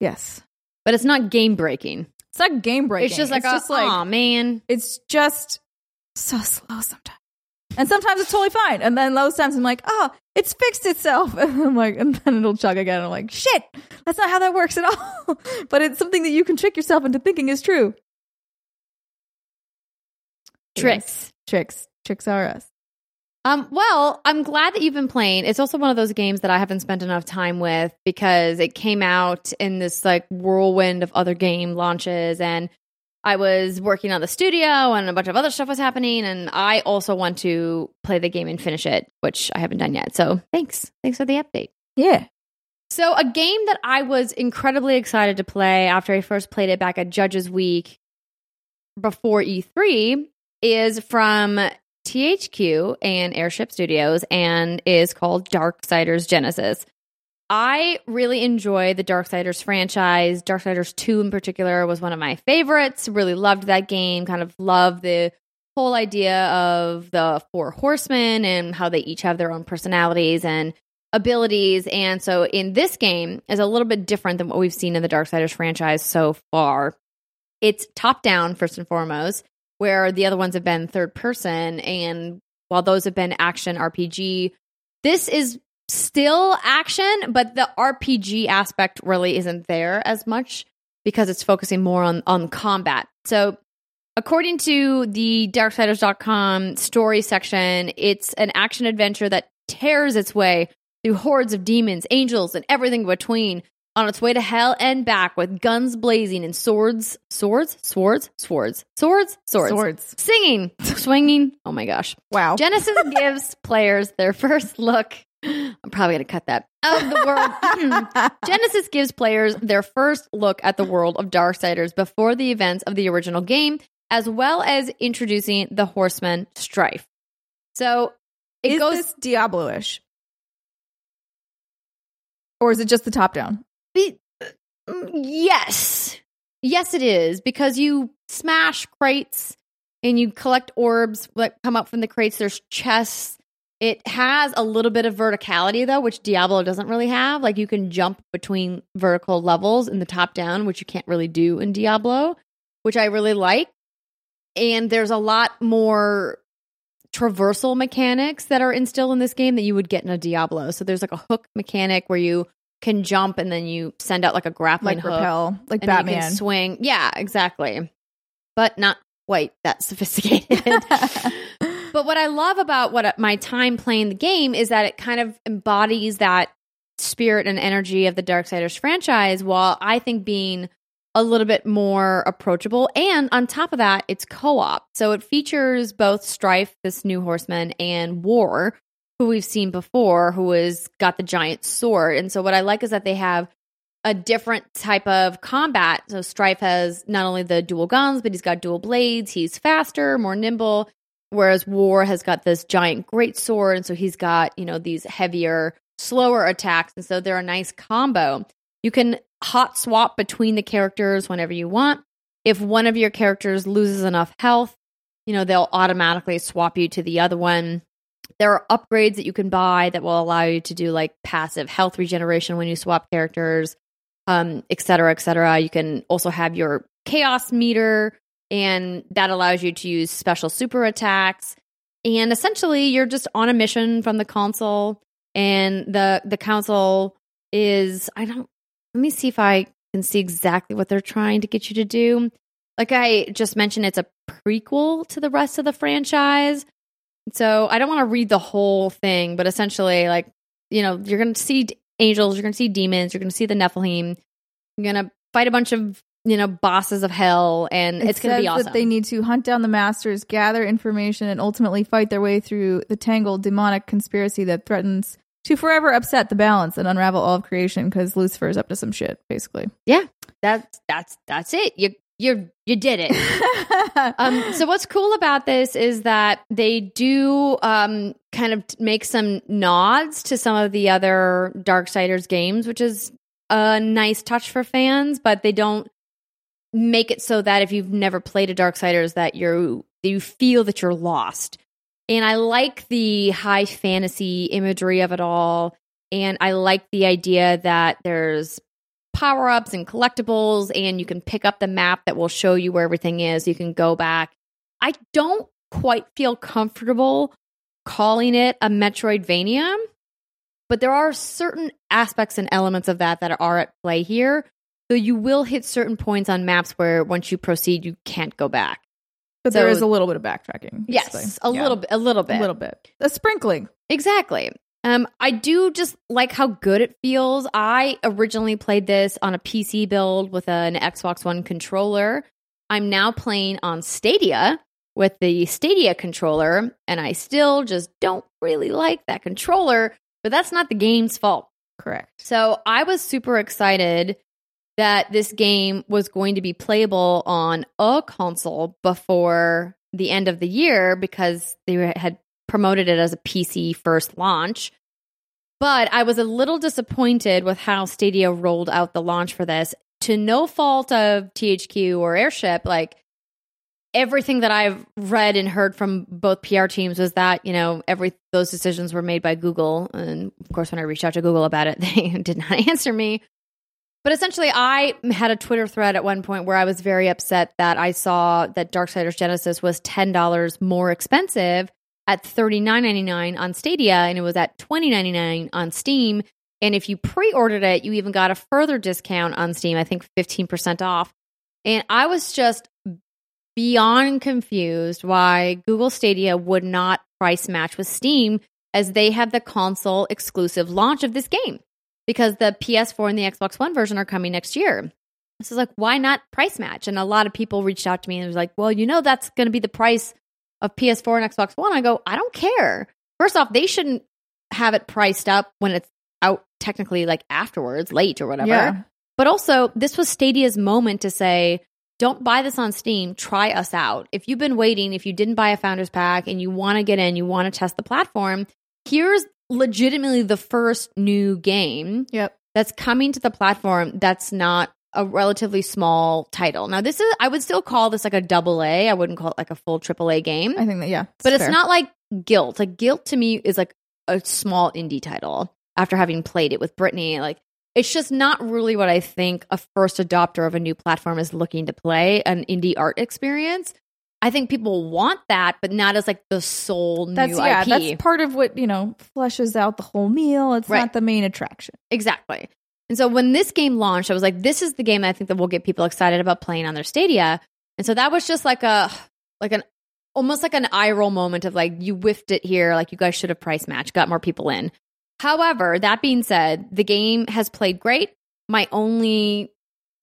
Yes, But it's not game breaking. it's not game breaking. It's just like, it's a, oh man, it's just so slow sometimes. And sometimes it's totally fine. And then those times I'm like, oh, it's fixed itself. And I'm like, and then it'll chug again. I'm like, shit, that's not how that works at all. but it's something that you can trick yourself into thinking is true. tricks. Yes. Tricks. Tricks are us. Um, well, I'm glad that you've been playing. It's also one of those games that I haven't spent enough time with because it came out in this like whirlwind of other game launches and I was working on the studio and a bunch of other stuff was happening and I also want to play the game and finish it, which I haven't done yet. So, thanks. Thanks for the update. Yeah. So, a game that I was incredibly excited to play after I first played it back at Judges Week before E3 is from THQ and Airship Studios and is called Darksiders Genesis. I really enjoy the Darksiders franchise. Darksiders 2 in particular was one of my favorites. Really loved that game. Kind of loved the whole idea of the four horsemen and how they each have their own personalities and abilities. And so in this game is a little bit different than what we've seen in the Darksiders franchise so far. It's top down first and foremost, where the other ones have been third person. And while those have been action RPG, this is still action, but the RPG aspect really isn't there as much because it's focusing more on on combat. So According to the Darksiders.com story section, it's an action adventure that tears its way through hordes of demons, angels, and everything between on its way to hell and back with guns blazing and swords, swords, swords, swords, swords, swords, Swords. singing, swinging. Oh my gosh. Wow. Genesis gives players their first look. I'm probably going to cut that of the world. Hmm. Genesis gives players their first look at the world of Darksiders before the events of the original game, as well as introducing the Horseman Strife. So it is goes. this Diablo-ish? Or is it just the top down? the- yes, yes, it is because you smash crates and you collect orbs that come up from the crates. There's chests. It has a little bit of verticality though, which Diablo doesn't really have. Like you can jump between vertical levels in the top down, which you can't really do in Diablo, which I really like. And there's a lot more traversal mechanics that are instilled in this game that you would get in a Diablo. So there's like a hook mechanic where you can jump and then you send out like a grappling Like hook repel, like and then you Batman. swing. Yeah, exactly. But not quite that sophisticated. but what I love about what uh, my time playing the game is that it kind of embodies that spirit and energy of the Darksiders franchise while I think being a little bit more approachable. And on top of that, it's co op. So it features both Strife, this new horseman, and War, who we've seen before, who has got the giant sword. And so what I like is that they have a different type of combat. So Strife has not only the dual guns, but he's got dual blades. He's faster, more nimble. Whereas War has got this giant great sword, and so he's got you know these heavier slower attacks. And so they're a nice combo. You can hot swap between the characters whenever you want. If one of your characters loses enough health, you know, they'll automatically swap you to the other one. There are upgrades that you can buy that will allow you to do like passive health regeneration when you swap characters, um, et cetera, et cetera. You can also have your chaos meter, and that allows you to use special super attacks. And essentially, you're just on a mission from the console, and the the council is I don't let me see if I can see exactly what they're trying to get you to do. Like I just mentioned, it's a prequel to the rest of the franchise. So I don't want to read the whole thing, but essentially, like, you know, you're going to see angels, you're going to see demons, you're going to see the Nephilim, you're going to fight a bunch of, you know, bosses of hell, and It it's going to be awesome. That they need to hunt down the masters, gather information, and ultimately fight their way through the tangled demonic conspiracy that threatens to forever upset the balance and unravel all of creation because Lucifer is up to some shit, basically. yeah, that's that's that's it. You you you did it. um, so what's cool about this is that they do um, kind of make some nods to some of the other Darksiders games, which is a nice touch for fans, but they don't make it so that if you've never played a Darksiders that you you feel that you're lost. And I like the high fantasy imagery of it all. And I like the idea that there's power ups and collectibles, and you can pick up the map that will show you where everything is. You can go back. I don't quite feel comfortable calling it a Metroidvania, but there are certain aspects and elements of that that are at play here. So you will hit certain points on maps where once you proceed, you can't go back. but So- there is a little bit of backtracking. Yes, basically. a Yeah. little bit, a little bit, A little bit. A sprinkling. Exactly. Um, I do just like how good it feels. I originally played this on a PC build with an Xbox One controller. I'm now playing on Stadia with the Stadia controller, and I still just don't really like that controller, but that's not the game's fault. Correct. So I was super excited that this game was going to be playable on a console before the end of the year because they had promoted it as a PC first launch. But I was a little disappointed with how Stadia rolled out the launch for this to no fault of THQ or Airship. Like everything that I've read and heard from both PR teams was that, you know, every those decisions were made by Google. And of course, when I reached out to Google about it, they did not answer me. But essentially, I had a Twitter thread at one point where I was very upset that I saw that Darksiders Genesis was $10 more expensive at $39.99 on Stadia and it was at $20.99 on Steam. And if you pre ordered it, you even got a further discount on Steam, I think 15% off. And I was just beyond confused why Google Stadia would not price match with Steam as they have the console exclusive launch of this game because the PS4 and the Xbox One version are coming next year. So it's like, why not price match? And a lot of people reached out to me and was like, well, you know, that's going to be the price of PS4 and Xbox One. I go, I don't care. First off, they shouldn't have it priced up when it's out technically like afterwards, late or whatever. Yeah. But also, this was Stadia's moment to say, don't buy this on Steam, try us out. If you've been waiting, if you didn't buy a founder's pack and you want to get in, you want to test the platform, here's legitimately the first new game Yep. that's coming to the platform that's not a relatively small title. Now, this is, I would still call this like a double A. I wouldn't call it like a full triple A game, I think that, yeah. but it's not like Gylt. Like, Gylt to me is like a small indie title after having played it with Brittany. Like, it's just not really what I think a first adopter of a new platform is looking to play an indie art experience. I think people want that, but not as like the sole That's, new yeah, IP. that's part of what, you know, fleshes out the whole meal. It's Right. not the main attraction. Exactly. And so when this game launched, I was like, this is the game I think that will get people excited about playing on their Stadia. And so that was just like a like an almost like an eye roll moment of like you whiffed it here, like you guys should have price matched, got more people in. However, that being said, the game has played great. My only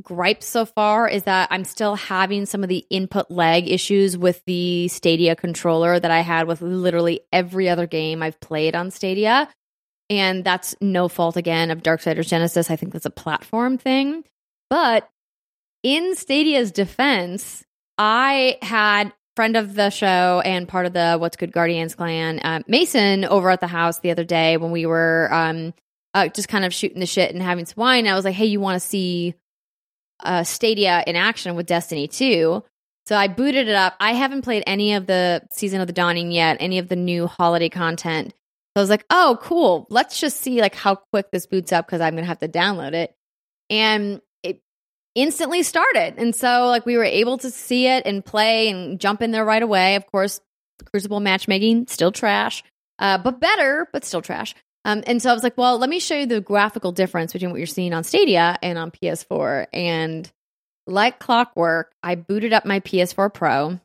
gripe so far is that I'm still having some of the input lag issues with the Stadia controller that I had with literally every other game I've played on Stadia. And that's no fault again of Darksiders Genesis. I think that's a platform thing. But in Stadia's defense, I had friend of the show and part of the What's Good Guardians clan, uh, Mason, over at the house the other day when we were um, uh, just kind of shooting the shit and having some wine. I was like, hey, you want to see uh, Stadia in action with Destiny 2? So I booted it up. I haven't played any of the Season of the Dawning yet, any of the new holiday content. So I was like, oh, cool. Let's just see like how quick this boots up because I'm gonna have to download it. And it instantly started. And so like we were able to see it and play and jump in there right away. Of course, Crucible matchmaking, still trash. Uh, but better, but still trash. Um, and so I was like, well, let me show you the graphical difference between what you're seeing on Stadia and on PS4. And like clockwork, I booted up my PS4 Pro,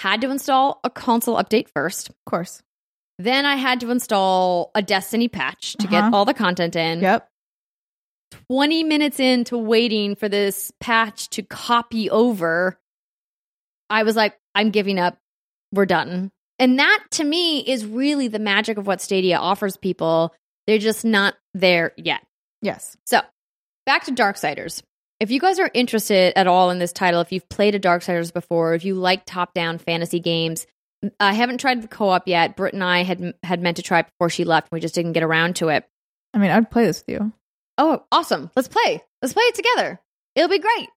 had to install a console update first. Of course. Then I had to install a Destiny patch to Uh-huh. get all the content in. Yep. 20 minutes into waiting for this patch to copy over, I was like, I'm giving up. We're done. And that to me is really the magic of what Stadia offers people. They're just not there yet. Yes. So, back to Darksiders. If you guys are interested at all in this title, if you've played a Darksiders before, if you like top-down fantasy games, I haven't tried the co-op yet. Britt and I had had meant to try it before she left. We just didn't get around to it. I mean, I'd play this with you. Oh, awesome. Let's play. Let's play it together. It'll be great.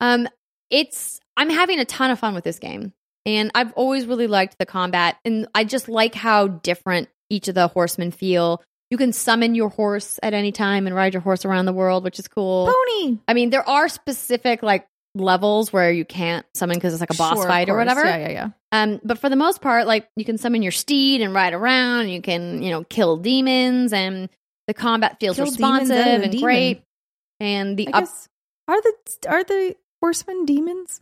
Um it's I'm having a ton of fun with this game. And I've always really liked the combat and I just like how different each of the horsemen feel. You can summon your horse at any time and ride your horse around the world, which is cool. Pony. I mean, there are specific like levels where you can't summon because it's like a boss Sure, of fight or course. whatever. Yeah, yeah, yeah. Um, but for the most part, like you can summon your steed and ride around. You can, you know, kill demons, and the combat feels Kill demons responsive out of a and demon. great. And the I up guess are the are the horsemen demons?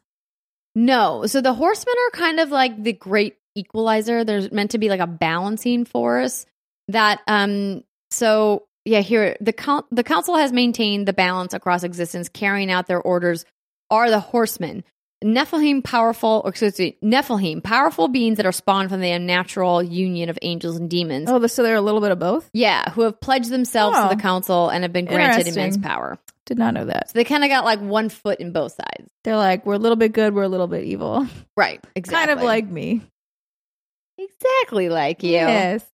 no, so the horsemen are kind of like the great equalizer. There's meant to be like a balancing force that. Um, so yeah, here the the council has maintained the balance across existence, carrying out their orders. Are the horsemen. Nephilim powerful, or excuse me, Nephilim, powerful beings that are spawned from the unnatural union of angels and demons. Oh, so they're a little bit of both. Yeah, who have pledged themselves Oh. to the council and have been granted immense power. Did not know that. So they kind of got like one foot in both sides. They're like we're a little bit good, we're a little bit evil. Right. Exactly. Kind of like me. exactly like you. Yes.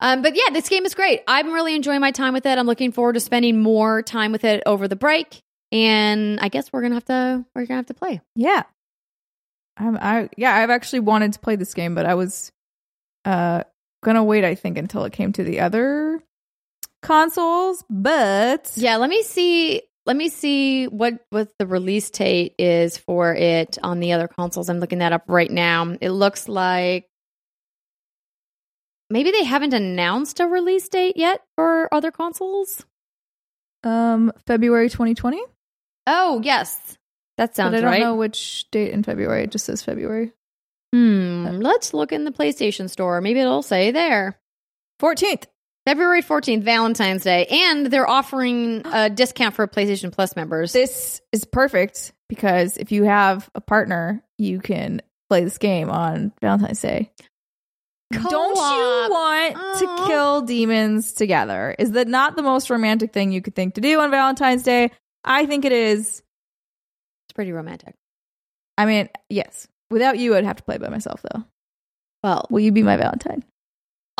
Um, but yeah, this game is great. I'm really enjoying my time with it. I'm looking forward to spending more time with it over the break. And I guess we're gonna have to we're gonna have to play. Yeah. I'm I yeah, I've actually wanted to play this game, but I was uh gonna wait, I think, until it came to the other consoles. But Yeah, let me see. Let me see what what the release date is for it on the other consoles. I'm looking that up right now. It looks like maybe they haven't announced a release date yet for other consoles. um February 2020. Oh yes, that sounds but I don't right. know which date in February. It just says February. Hmm. Let's look in the PlayStation Store. Maybe it'll say there. 14th. February 14th, Valentine's Day. And they're offering a discount for PlayStation Plus members. This is perfect because if you have a partner, you can play this game on Valentine's Day. Don't you Co-op. want to kill demons together? Is that not the most romantic thing you could think to do on Valentine's Day? I think it is. It's pretty romantic. I mean, yes. Without you, I'd have to play by myself, though. Well, Will you be my Valentine?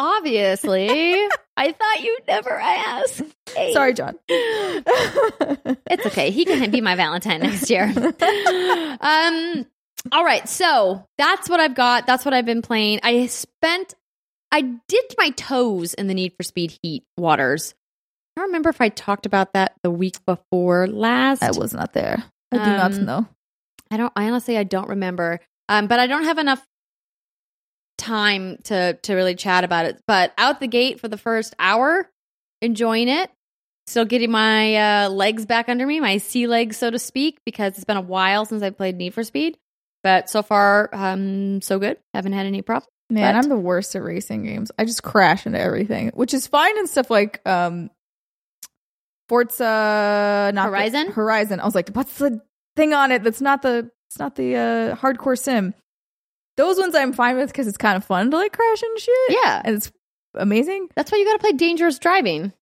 obviously, I thought you'd never ask. Hey. Sorry, John. It's okay. He can be my Valentine next year. um all right. So, that's what I've got. That's what I've been playing. I spent I dipped my toes in the Need for Speed Heat waters. I don't remember if I talked about that the week before last. I was not there. I do not Um, know. I don't I honestly I don't remember. Um but I don't have enough time to to really chat about it. But out the gate for the first hour, enjoying it. Still getting my uh, legs back under me, my sea legs, so to speak, because it's been a while since I played Need for Speed. But so far, um, so good. Haven't had any problems. Man, but- I'm the worst at racing games. I just crash into everything, which is fine and stuff like um Forza not the- Horizon? Horizon. I was like, what's the thing on it that's not the it's not the uh hardcore sim. Those ones I'm fine with because it's kind of fun to like crash and shit. Yeah, And it's amazing. that's why you got to play dangerous driving.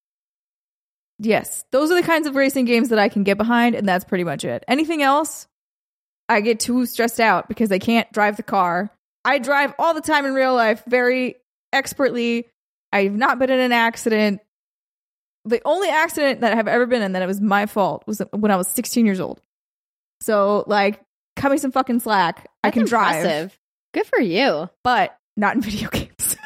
Yes. Those are the kinds of racing games that I can get behind, and that's pretty much it. Anything else, I get too stressed out because I can't drive the car. I drive all the time in real life very expertly. I've not been in an accident. the only accident that I've ever been in that it was my fault was when I was 16 years old. So like, cut me some fucking slack. I That's can drive. Good for you. but not in video games.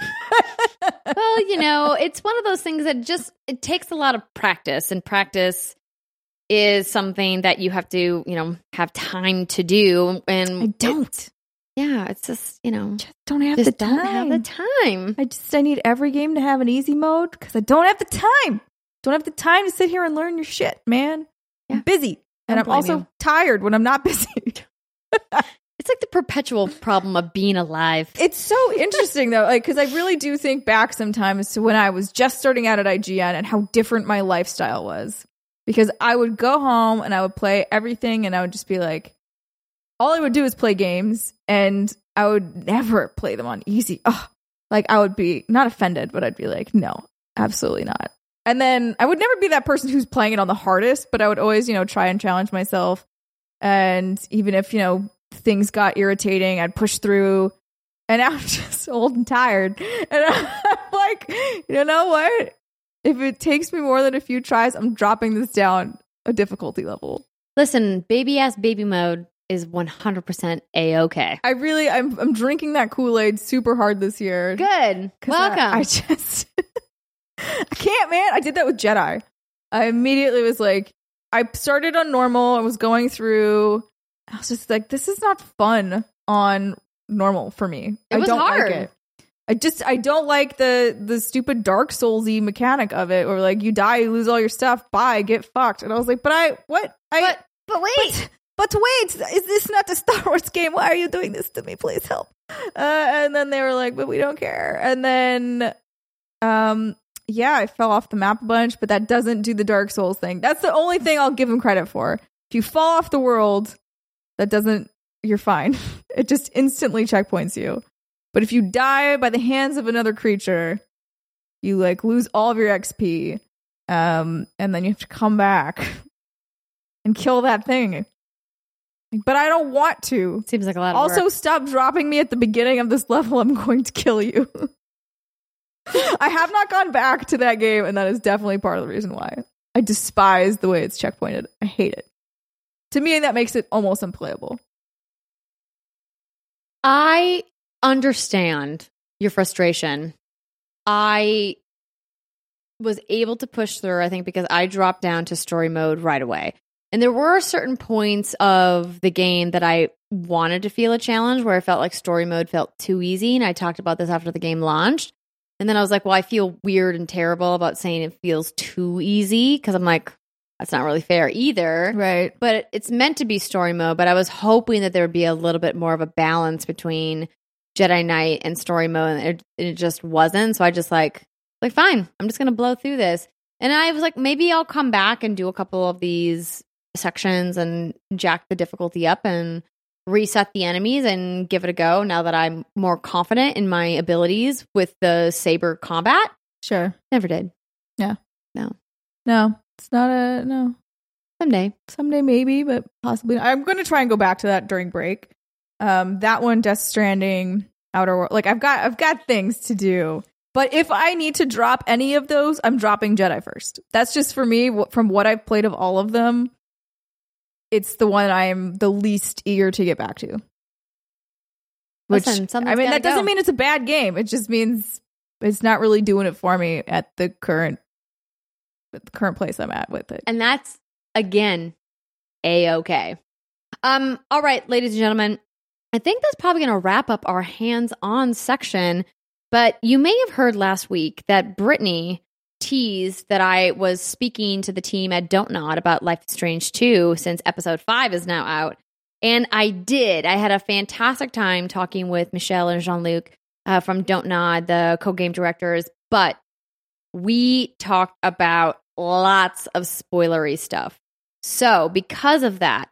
Well, you know, it's one of those things that just it takes a lot of practice, and practice is something that you have to, you know, have time to do. And I don't. yeah, it's just you know, Just don't have just the don't time. have the time. I just I need every game to have an easy mode because I don't have the time. Don't have the time to sit here and learn your shit, man. Yeah. I'm busy, and Don't I'm also you. tired when I'm not busy. It's like the perpetual problem of being alive. it's so interesting though, like because I really do think back sometimes to when I was just starting out at IGN and how different my lifestyle was. Because I would go home and I would play everything, and I would just be like, all I would do is play games, and I would never play them on easy. Ugh. Like I would be not offended, but I'd be like, no, absolutely not. And then I would never be that person who's playing it on the hardest, but I would always, you know, try and challenge myself. And even if, you know, things got irritating, I'd push through. And I'm just old and tired. And I'm like, you know what? If it takes me more than a few tries, I'm dropping this down a difficulty level. Listen, baby ass baby mode is 100% a okay. I really, I'm, I'm drinking that Kool Aid super hard this year. Good. 'Cause I- Welcome. I, just I can't, man. I did that with Jedi. I immediately was like, I started on normal. I was going through. I was just like, this is not fun on normal for me. It I was don't hard. like it. I just I don't like the the stupid Dark Soulsy mechanic of it, or like you die, you lose all your stuff, bye, get fucked. And I was like, but I what I but but wait. but wait, is this not a Star Wars game? Why are you doing this to me? Please help. Uh, and then they were like, but we don't care. And then, um, yeah, I fell off the map a bunch, but that doesn't do the Dark Souls thing. That's the only thing I'll give them credit for. If you fall off the world, that doesn't, you're fine. It just instantly checkpoints you. But if you die by the hands of another creature, you like lose all of your XP. Um, and then you have to come back and kill that thing. But I don't want to. Seems like a lot of Also, work. stop dropping me at the beginning of this level. I'm going to kill you. I have not gone back to that game, and that is definitely part of the reason why. I despise the way it's checkpointed. I hate it. To me, that makes it almost unplayable. I understand your frustration. I was able to push through, I think, because I dropped down to story mode right away. And there were certain points of the game that I wanted to feel a challenge where I felt like story mode felt too easy. And I talked about this after the game launched. And then I was like, well, I feel weird and terrible about saying it feels too easy because I'm like, that's not really fair either Right. but it's meant to be story mode. But I was hoping that there would be a little bit more of a balance between Jedi Knight and story mode, and it, it just wasn't. So I just like, like, fine, I'm just gonna blow through this. And I was like, maybe I'll come back and do a couple of these sections and jack the difficulty up and reset the enemies and give it a go. Now that I'm more confident in my abilities with the saber combat, Sure. never did. Yeah. No, No. it's not a no. Someday, Someday maybe, but possibly. not. I'm going to try and go back to that during break. Um, that one, Death Stranding, Outer World. Like I've got, I've got things to do. But if I need to drop any of those, I'm dropping Jedi first. That's just for me. From what I've played of all of them, it's the one I'm the least eager to get back to. Which Listen, I mean, that doesn't mean it's a bad game. It just means it's not really doing it for me at the current, the current place I'm at with it. And that's again a okay. Um, all right, ladies and gentlemen, I think that's probably going to wrap up our hands-on section. But you may have heard last week that Brittany teased that I was speaking to the team at Don't Nod about Life is Strange 2 since episode 5 is now out. And I did. I had a fantastic time talking with Michel and Jean Luc uh, from Don't Nod, the co game directors. But we talked about lots of spoilery stuff. So, because of that,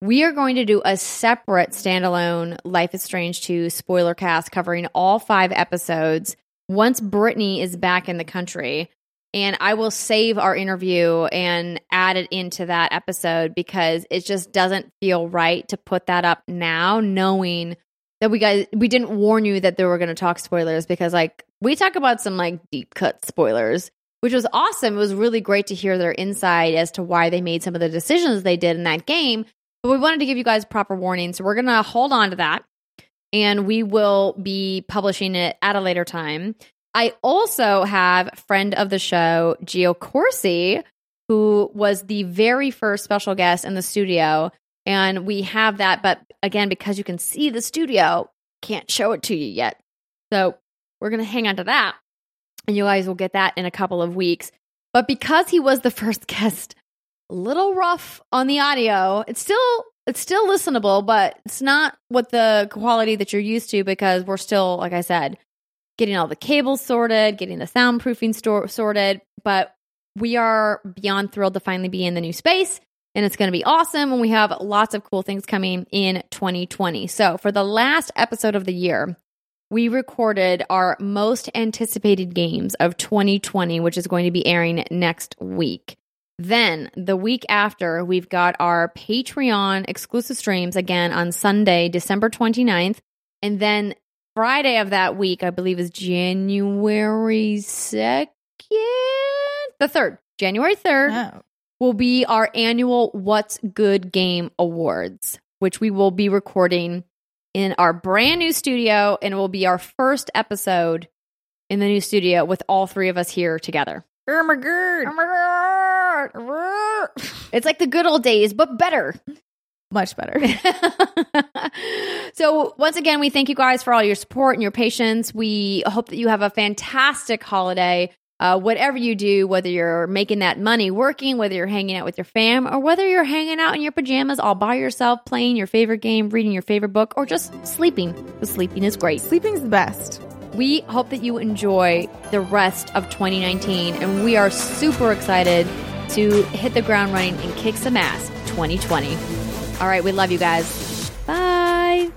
we are going to do a separate standalone Life is Strange 2 spoiler cast covering all five episodes once Brittany is back in the country. And I will save our interview and add it into that episode because it just doesn't feel right to put that up now, knowing that we guys we didn't warn you that they were going to talk spoilers because like we talk about some like deep cut spoilers which was awesome. It was really great to hear their insight as to why they made some of the decisions they did in that game. But we wanted to give you guys proper warning. So we're going to hold on to that and we will be publishing it at a later time. I also have friend of the show, Gio Corsi, who was the very first special guest in the studio. And we have that, but again, because you can see the studio, can't show it to you yet. So we're going to hang on to that. And you guys will get that in a couple of weeks. But because he was the first guest, little rough on the audio. It's still it's still listenable, but it's not what the quality that you're used to because we're still, like I said, getting all the cables sorted, getting the soundproofing store sorted. But we are beyond thrilled to finally be in the new space and it's going to be awesome. And we have lots of cool things coming in 2020. So, for the last episode of the year, we recorded our most anticipated games of 2020, which is going to be airing next week. Then, the week after, we've got our Patreon exclusive streams again on Sunday, December 29th. And then Friday of that week, I believe, is January 2nd, the 3rd, January 3rd. Oh. Will be our annual What's Good Game Awards, which we will be recording in our brand new studio, and it will be our first episode in the new studio with all three of us here together. Oh my god. It's like the good old days, but better. Much better. so, once again, we thank you guys for all your support and your patience. We hope that you have a fantastic holiday. Uh, whatever you do, whether you're making that money working, whether you're hanging out with your fam, or whether you're hanging out in your pajamas all by yourself, playing your favorite game, reading your favorite book, or just sleeping, because sleeping is great. Sleeping's the best. We hope that you enjoy the rest of 2019, and we are super excited to hit the ground running and kick some ass 2020. All right, we love you guys. Bye.